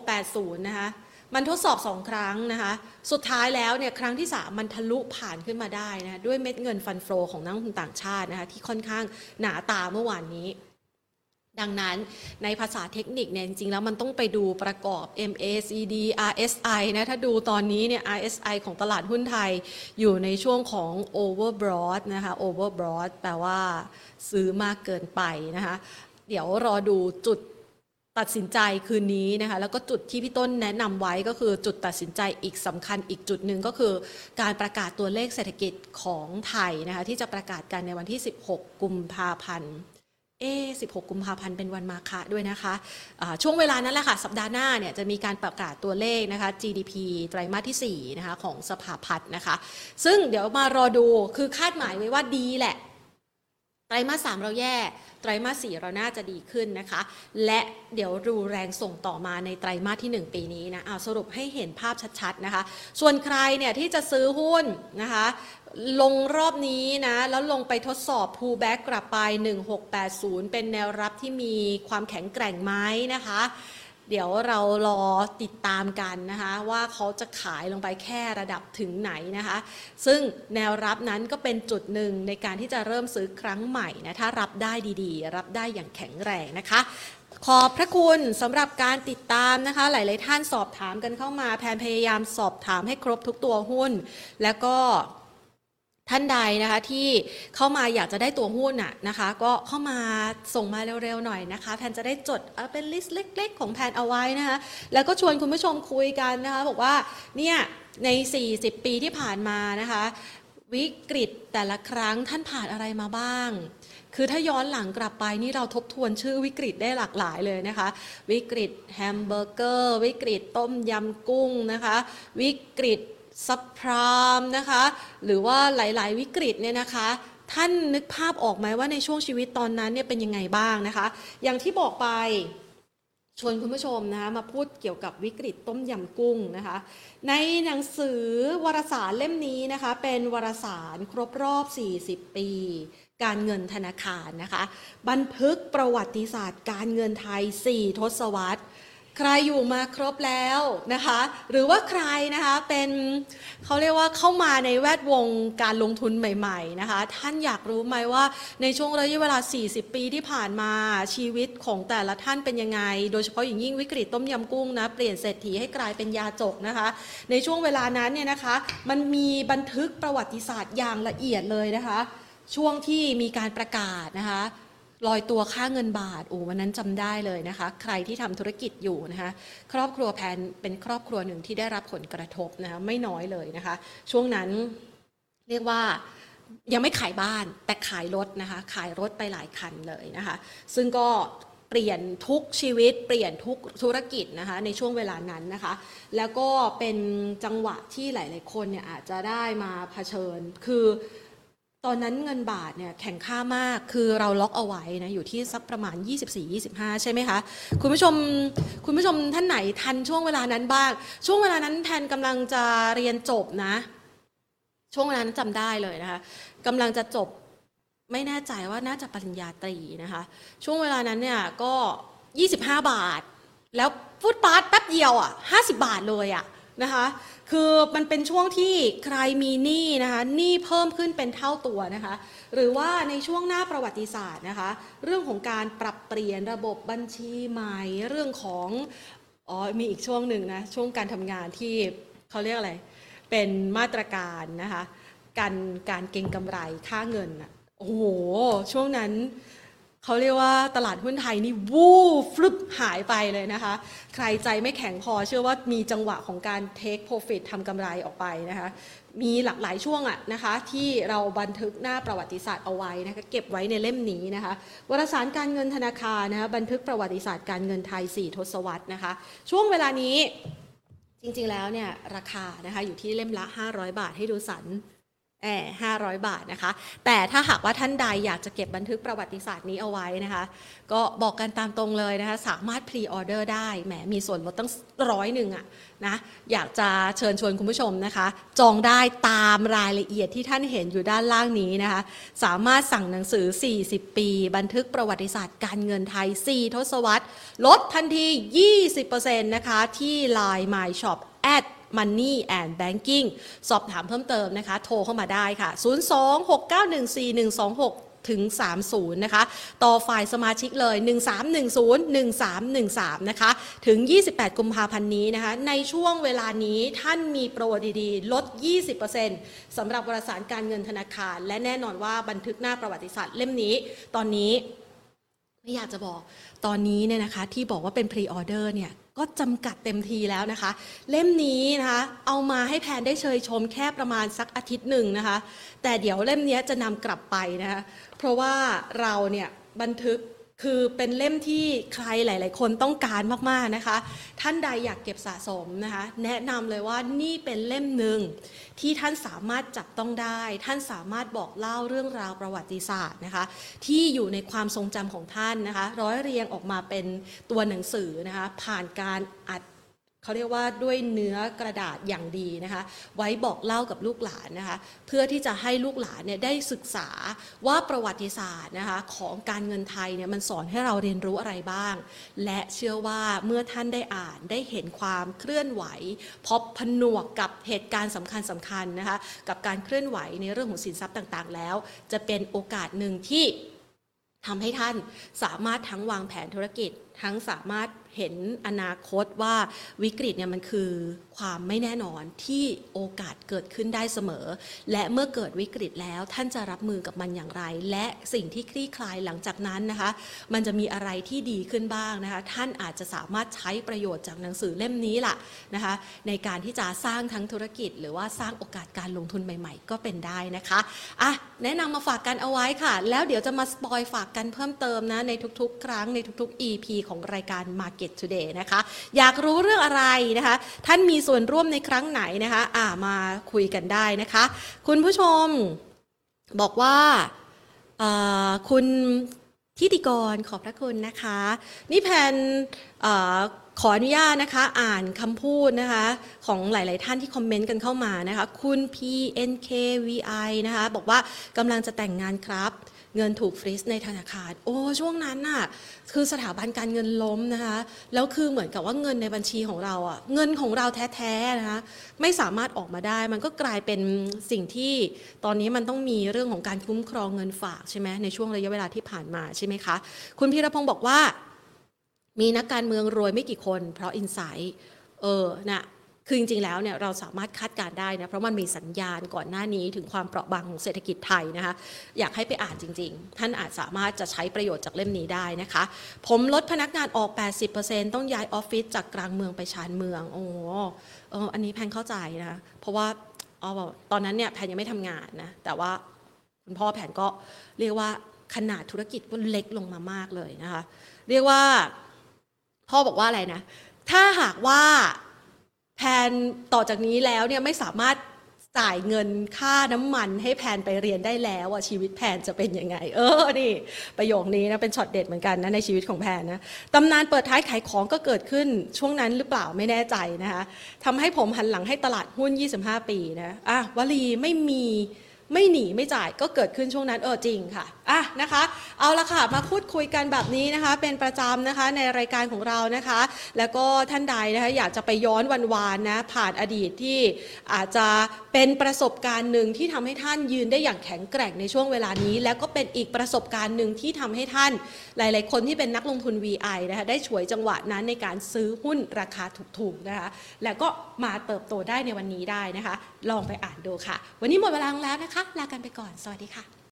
S1: 1680นะคะมันทดสอบ 2 ครั้งนะคะสุดท้ายแล้วเนี่ยครั้งที่ 3 มันทะลุผ่านขึ้นมาได้นะะด้วยเม็ดเงินฟันโฟของนักลงทุนต่างชาตินะคะที่ค่อนข้างหนาตาเมื่อวานนี้ ดังนั้นในภาษาเทคนิคเนี่ยจริงๆ แล้วมันต้องไปดูประกอบ MACD RSI นะถ้าดูตอนนี้เนี่ย RSI ของตลาดหุ้นไทยอยู่ในช่วงของ overbought นะคะ overbought แปลว่าซื้อมากเกินไปนะคะ เดี๋ยวรอดูจุดตัดสินใจคืนนี้นะคะ แล้วก็จุดที่พี่ต้นแนะนำไว้ก็คือจุดตัดสินใจอีกสำคัญอีกจุดหนึ่งก็คือ การประกาศตัวเลขเศรษฐกิจของไทยนะคะที่จะประกาศกันในวันที่ 16 กุมภาพันธ์ เอ16 กุมภาพันธ์เป็นวันมาฆะด้วยนะคะะช่วงเวลานั้นแหละค่ะ สัปดาห์หน้าเนี่ยจะมีการประกาศตัวเลขนะคะ GDP ไตรมาสที่ 4 นะคะของสภาพัฒน์นะคะ ซึ่งเดี๋ยวมารอดูคือคาดหมายไว้ว่าดีแหละ ไตรมาสสามเราแย่ ไตรมาสสี่เราน่าจะดีขึ้นนะคะ และเดี๋ยวดูแรงส่งต่อมาในไตรมาสที่ 1 ปีนี้นะเอาสรุปให้เห็นภาพชัดๆนะคะ ส่วนใครเนี่ยที่จะซื้อหุ้นนะคะ ลงรอบนี้นะ แล้วลงไปทดสอบ pullback กลับไป 1680 เป็นแนวรับที่มีความแข็งแกร่งไหมนะคะ เดี๋ยวเรารอติดตามกันนะคะ ว่าเขาจะขายลงไปแค่ระดับถึงไหนนะคะ ซึ่งแนวรับนั้นก็เป็นจุดหนึ่งในการที่จะเริ่มซื้อครั้งใหม่นะ ถ้ารับได้ดีๆ รับได้อย่างแข็งแรงนะคะขอบพระคุณสำหรับการติดตามนะคะ หลาย ๆ ท่านสอบถามกันเข้ามาแพนพยายามสอบถามให้ครบทุกตัวหุ้น แล้วก็ ท่านใดนะคะที่เข้ามาอยากจะได้ตัวหุ้นน่ะนะคะ ก็เข้ามาส่งมาเร็วๆหน่อยนะคะแพนจะได้จดเอ่อเป็น list เล็ก ๆ ของแพนเอาไว้นะคะแล้วก็ชวนคุณผู้ชมคุยกันนะคะบอกว่าเนี่ยใน 40 ปีที่ผ่านมานะคะวิกฤตแต่ละครั้งท่านผ่านอะไรมาบ้าง คือถ้าย้อนหลังกลับไปนี่เราทบทวนชื่อวิกฤตได้หลากหลายเลยนะคะ วิกฤตแฮมเบอร์เกอร์ วิกฤตต้มยำกุ้งนะคะ วิกฤต ซับพรามนะคะ หรือว่าหลาย ๆ วิกฤตเนี่ยนะคะ ท่านนึกภาพออกไหมว่าในช่วงชีวิตตอนนั้นเนี่ยเป็นยังไงบ้างนะคะ อย่างที่บอกไปชวนคุณผู้ชมนะคะมาพูดเกี่ยวกับวิกฤตต้มยำกุ้งนะคะ ในหนังสือวารสารเล่มนี้นะคะ เป็นวารสารครบรอบ 40 ปี การเงินธนาคารนะคะ บันทึกประวัติศาสตร์การเงินไทย 4 ทศวรรษ ใครอยู่มาครบแล้วนะคะ หรือว่าใครนะคะเป็นเขาเรียกว่าเข้ามาในแวดวงการลงทุนใหม่ๆนะคะท่านอยากรู้ไหมว่าในช่วงระยะเวลา 40 ปีที่ผ่านมาชีวิตของแต่ละท่านเป็นยังไง โดยเฉพาะอย่างยิ่งวิกฤตต้มยำกุ้งนะเปลี่ยนเศรษฐีให้กลายเป็นยาจกนะคะ ในช่วงเวลานั้นเนี่ยนะคะ มันมีบันทึกประวัติศาสตร์อย่างละเอียดเลยนะคะ ช่วงที่มีการประกาศนะคะ ลอยตัวค่าเงินบาทโอ้วันนั้นจำได้เลยนะคะ ใครที่ทำธุรกิจอยู่นะคะครอบครัวแพนเป็นครอบครัวหนึ่งที่ได้รับผลกระทบนะคะไม่น้อยเลยนะคะ ช่วงนั้นเรียกว่ายังไม่ขายบ้านแต่ขายรถนะคะ ขายรถไปหลายคันเลยนะคะ ซึ่งก็เปลี่ยนทุกชีวิต เปลี่ยนทุกธุรกิจนะคะในช่วงเวลานั้นนะคะ แล้วก็เป็นจังหวะที่หลาย ๆ คนเนี่ยอาจจะได้มาเผชิญคือ ตอนนั้นเงินบาทเนี่ยแข็งค่ามากคือเราล็อกเอาไว้นะอยู่ที่สักประมาณ 24-25 ใช่ไหมคะ คุณผู้ชมคุณผู้ชมท่านไหนทันช่วงเวลานั้นบ้าง ช่วงเวลานั้นแทนกำลังจะเรียนจบนะ ช่วงเวลานั้นจำได้เลยนะคะกำลังจะจบไม่แน่ใจว่าน่าจะปริญญาตรีนะคะ ช่วงเวลานั้นเนี่ยก็ 25 บาท แล้วฟุตปาร์ตแป๊บเดียวอะ 50 บาทเลยอะนะคะ คือมันเป็นช่วงที่ใครมีหนี้นะคะหนี้เพิ่มขึ้นเป็นเท่าตัวนะคะ หรือว่าในช่วงหน้าประวัติศาสตร์นะคะ เรื่องของการปรับเปลี่ยนระบบบัญชีใหม่ เรื่องของอ๋อมีอีกช่วงหนึ่งนะช่วงการทำงานที่เขาเรียกอะไร เป็นมาตรการนะคะการการเก็งกำไรค่าเงินอะโอ้โหช่วงนั้น เขาเรียกว่าตลาดหุ้นไทยนี่วูบฟลุปหายไปเลยนะคะ ใครใจไม่แข็งพอเชื่อว่ามีจังหวะของการ take profit ทำกำไรออกไปนะคะ มีหลากหลายช่วงอะนะคะ ที่เราบันทึกหน้าประวัติศาสตร์เอาไว้นะคะ เก็บไว้ในเล่มนี้นะคะวารสารการเงินธนาคารนะคะบันทึกประวัติศาสตร์การเงินไทย 4 ทศวรรษนะคะ ช่วงเวลานี้จริงๆแล้วเนี่ยราคานะคะอยู่ที่เล่มละ 500 บาทให้ดูสัน ห้าร้อยบาทนะคะ แต่ถ้าหากว่าท่านใดอยากจะเก็บบันทึกประวัติศาสตร์นี้เอาไว้นะคะ ก็บอกกันตามตรงเลยนะคะ สามารถ pre-order ได้ แหม มีส่วนลดตั้งร้อยหนึ่งอะนะ อยากจะเชิญชวนคุณผู้ชมนะคะ จองได้ตามรายละเอียดที่ท่านเห็นอยู่ด้านล่างนี้นะคะ สามารถสั่งหนังสือ 40 ปี บันทึกประวัติศาสตร์การเงินไทย 4 ทศวรรษ ลดทันที 20%นะคะ ที่ Line My Shop at Money and Banking สอบถามเพิ่มเติมนะคะ โทรเข้ามาได้ค่ะ 026914126ถึง 30 นะคะ ต่อฝ่ายสมาชิกเลย 1310 1313 นะคะ ถึง 28 กุมภาพันธ์นี้นะคะ ในช่วงเวลานี้ท่านมีโปรดีๆ ลด 20%สำหรับวารสารการเงินธนาคาร และแน่นอนว่าบันทึกหน้าประวัติศาสตร์เล่มนี้ ตอนนี้ไม่อยากจะบอก ตอนนี้เนี่ยนะคะที่บอกว่าเป็นพรีออเดอร์เนี่ย ก็จำกัดเต็มทีแล้วนะคะ เล่มนี้นะคะเอามาให้แพนได้เชยชมแค่ประมาณสักอาทิตย์หนึ่งนะคะ แต่เดี๋ยวเล่มนี้จะนำกลับไปนะคะเพราะว่าเราเนี่ยบันทึก คือเป็นเล่มที่ใครหลาย ๆ คนต้องการมาก ๆ นะคะ ท่านใดอยากเก็บสะสมนะคะ แนะนำเลยว่านี่เป็นเล่มหนึ่งที่ท่านสามารถจับต้องได้ ท่านสามารถบอกเล่าเรื่องราวประวัติศาสตร์นะคะ ที่อยู่ในความทรงจำของท่านนะคะ ร้อยเรียงออกมาเป็นตัวหนังสือนะคะ ผ่านการอัด เขาเรียกว่าด้วยเนื้อกระดาษอย่างดีนะคะไว้บอกเล่ากับลูกหลานนะคะเพื่อที่จะให้ลูกหลานเนี่ยได้ศึกษาว่าประวัติศาสตร์นะคะของการเงินไทยเนี่ยมันสอนให้เราเรียนรู้อะไรบ้าง และเชื่อว่าเมื่อท่านได้อ่านได้เห็นความเคลื่อนไหวพบผนวกกับเหตุการณ์สำคัญสำคัญนะคะกับการเคลื่อนไหวในเรื่องของสินทรัพย์ต่างๆ แล้ว จะเป็นโอกาสหนึ่งที่ทำให้ท่านสามารถทั้งวางแผนธุรกิจ ทั้งสามารถ เห็นอนาคตว่าวิกฤตเนี่ยมันคือความไม่แน่นอนที่โอกาสเกิดขึ้นได้เสมอ และเมื่อเกิดวิกฤตแล้วท่านจะรับมือกับมันอย่างไร และสิ่งที่คลี่คลายหลังจากนั้นนะคะ มันจะมีอะไรที่ดีขึ้นบ้างนะคะ ท่านอาจจะสามารถใช้ประโยชน์จากหนังสือเล่มนี้ล่ะนะคะ ในการที่จะสร้างทั้งธุรกิจ หรือว่าสร้างโอกาสการลงทุนใหม่ ๆ ก็เป็นได้นะคะอะแนะนำมาฝากกันเอาไว้ค่ะ แล้วเดี๋ยวจะมาสปอยฝากกันเพิ่มเติมนะในทุกๆ ครั้งในทุกๆ EP ของรายการ Market Today นะคะ อยากรู้เรื่องอะไรนะคะ ท่านมีส่วนร่วมในครั้งไหนนะคะอ่ามาคุยกันได้นะคะ คุณผู้ชมบอกว่าคุณทิติกรขอบพระคุณนะคะ นี่แพนเอ่อขออนุญาตนะคะ อ่านคำพูดนะคะ ของหลาย ๆ ท่านที่คอมเมนต์กันเข้ามานะคะ คุณ PNKVI นะคะ บอกว่ากำลังจะแต่งงานครับ เงินถูกฟรีซในธนาคาร โอ้ช่วงนั้นน่ะคือสถาบันการเงินล้มนะคะ แล้วคือเหมือนกับว่าเงินในบัญชีของเราอะเงินของเราแท้ๆนะคะไม่สามารถออกมาได้ มันก็กลายเป็นสิ่งที่ตอนนี้มันต้องมีเรื่องของการคุ้มครองเงินฝากใช่ไหมในช่วงระยะเวลาที่ผ่านมาใช่ไหมคะคุณพีรพงศ์บอกว่า มีนักการเมืองรวยไม่กี่คน เพราะอินไซต์เออนะ คือจริงๆแล้วเนี่ยเราสามารถคาดการได้นะเพราะมันมีสัญญาณก่อนหน้านี้ถึงความเปราะบางของเศรษฐกิจไทยนะคะอยากให้ไปอ่านจริง ๆ ท่านอาจสามารถจะใช้ประโยชน์จากเล่มนี้ได้นะคะ ผมลดพนักงานออก 80%ต้องย้ายออฟฟิศจากกลางเมืองไปชานเมืองโอ้เอออันนี้แพนเข้าใจนะเพราะว่าอ๋อตอนนั้นเนี่ยแพนยังไม่ทำงานนะแต่ว่าคุณพ่อแพนก็เรียกว่าขนาดธุรกิจก็เล็กลงมามากเลยนะคะ เรียกว่าพ่อบอกว่าอะไรนะ ถ้าหากว่า แพนต่อจากนี้แล้วเนี่ยไม่สามารถจ่ายเงินค่าน้ำมันให้แพนไปเรียนได้แล้วอะชีวิตแพนจะเป็นยังไง เออนี่ ประโยคนี้นะเป็นช็อตเด็ดเหมือนกันนะในชีวิตของแพนนะตำนานเปิดท้ายขายของก็เกิดขึ้นช่วงนั้นหรือเปล่าไม่แน่ใจนะคะทำให้ผมหันหลังให้ตลาดหุ้น 25 ปีนะอะวลีไม่มี ไม่หนีไม่จ่ายก็เกิดขึ้นช่วงนั้นเออจริงค่ะอะนะคะ เอาละค่ะมาพูดคุยกันแบบนี้นะคะ เป็นประจำนะคะในรายการของเรานะคะ แล้วก็ท่านใดนะคะอยากจะไปย้อนวันวานนะผ่านอดีตที่อาจจะเป็นประสบการณ์หนึ่งที่ทำให้ท่านยืนได้อย่างแข็งแกร่งในช่วงเวลานี้ แล้วก็เป็นอีกประสบการณ์หนึ่งที่ทำให้ท่านหลาย ๆ คนที่เป็นนักลงทุน VI นะคะได้ฉวยจังหวะนั้นในการซื้อหุ้นราคาถูกๆนะคะแล้วก็มาเติบโตได้ในวันนี้ได้นะคะ ลองไปอ่านดูค่ะ วันนี้หมดเวลาลงแล้วนะคะลากันไปก่อน สวัสดีค่ะ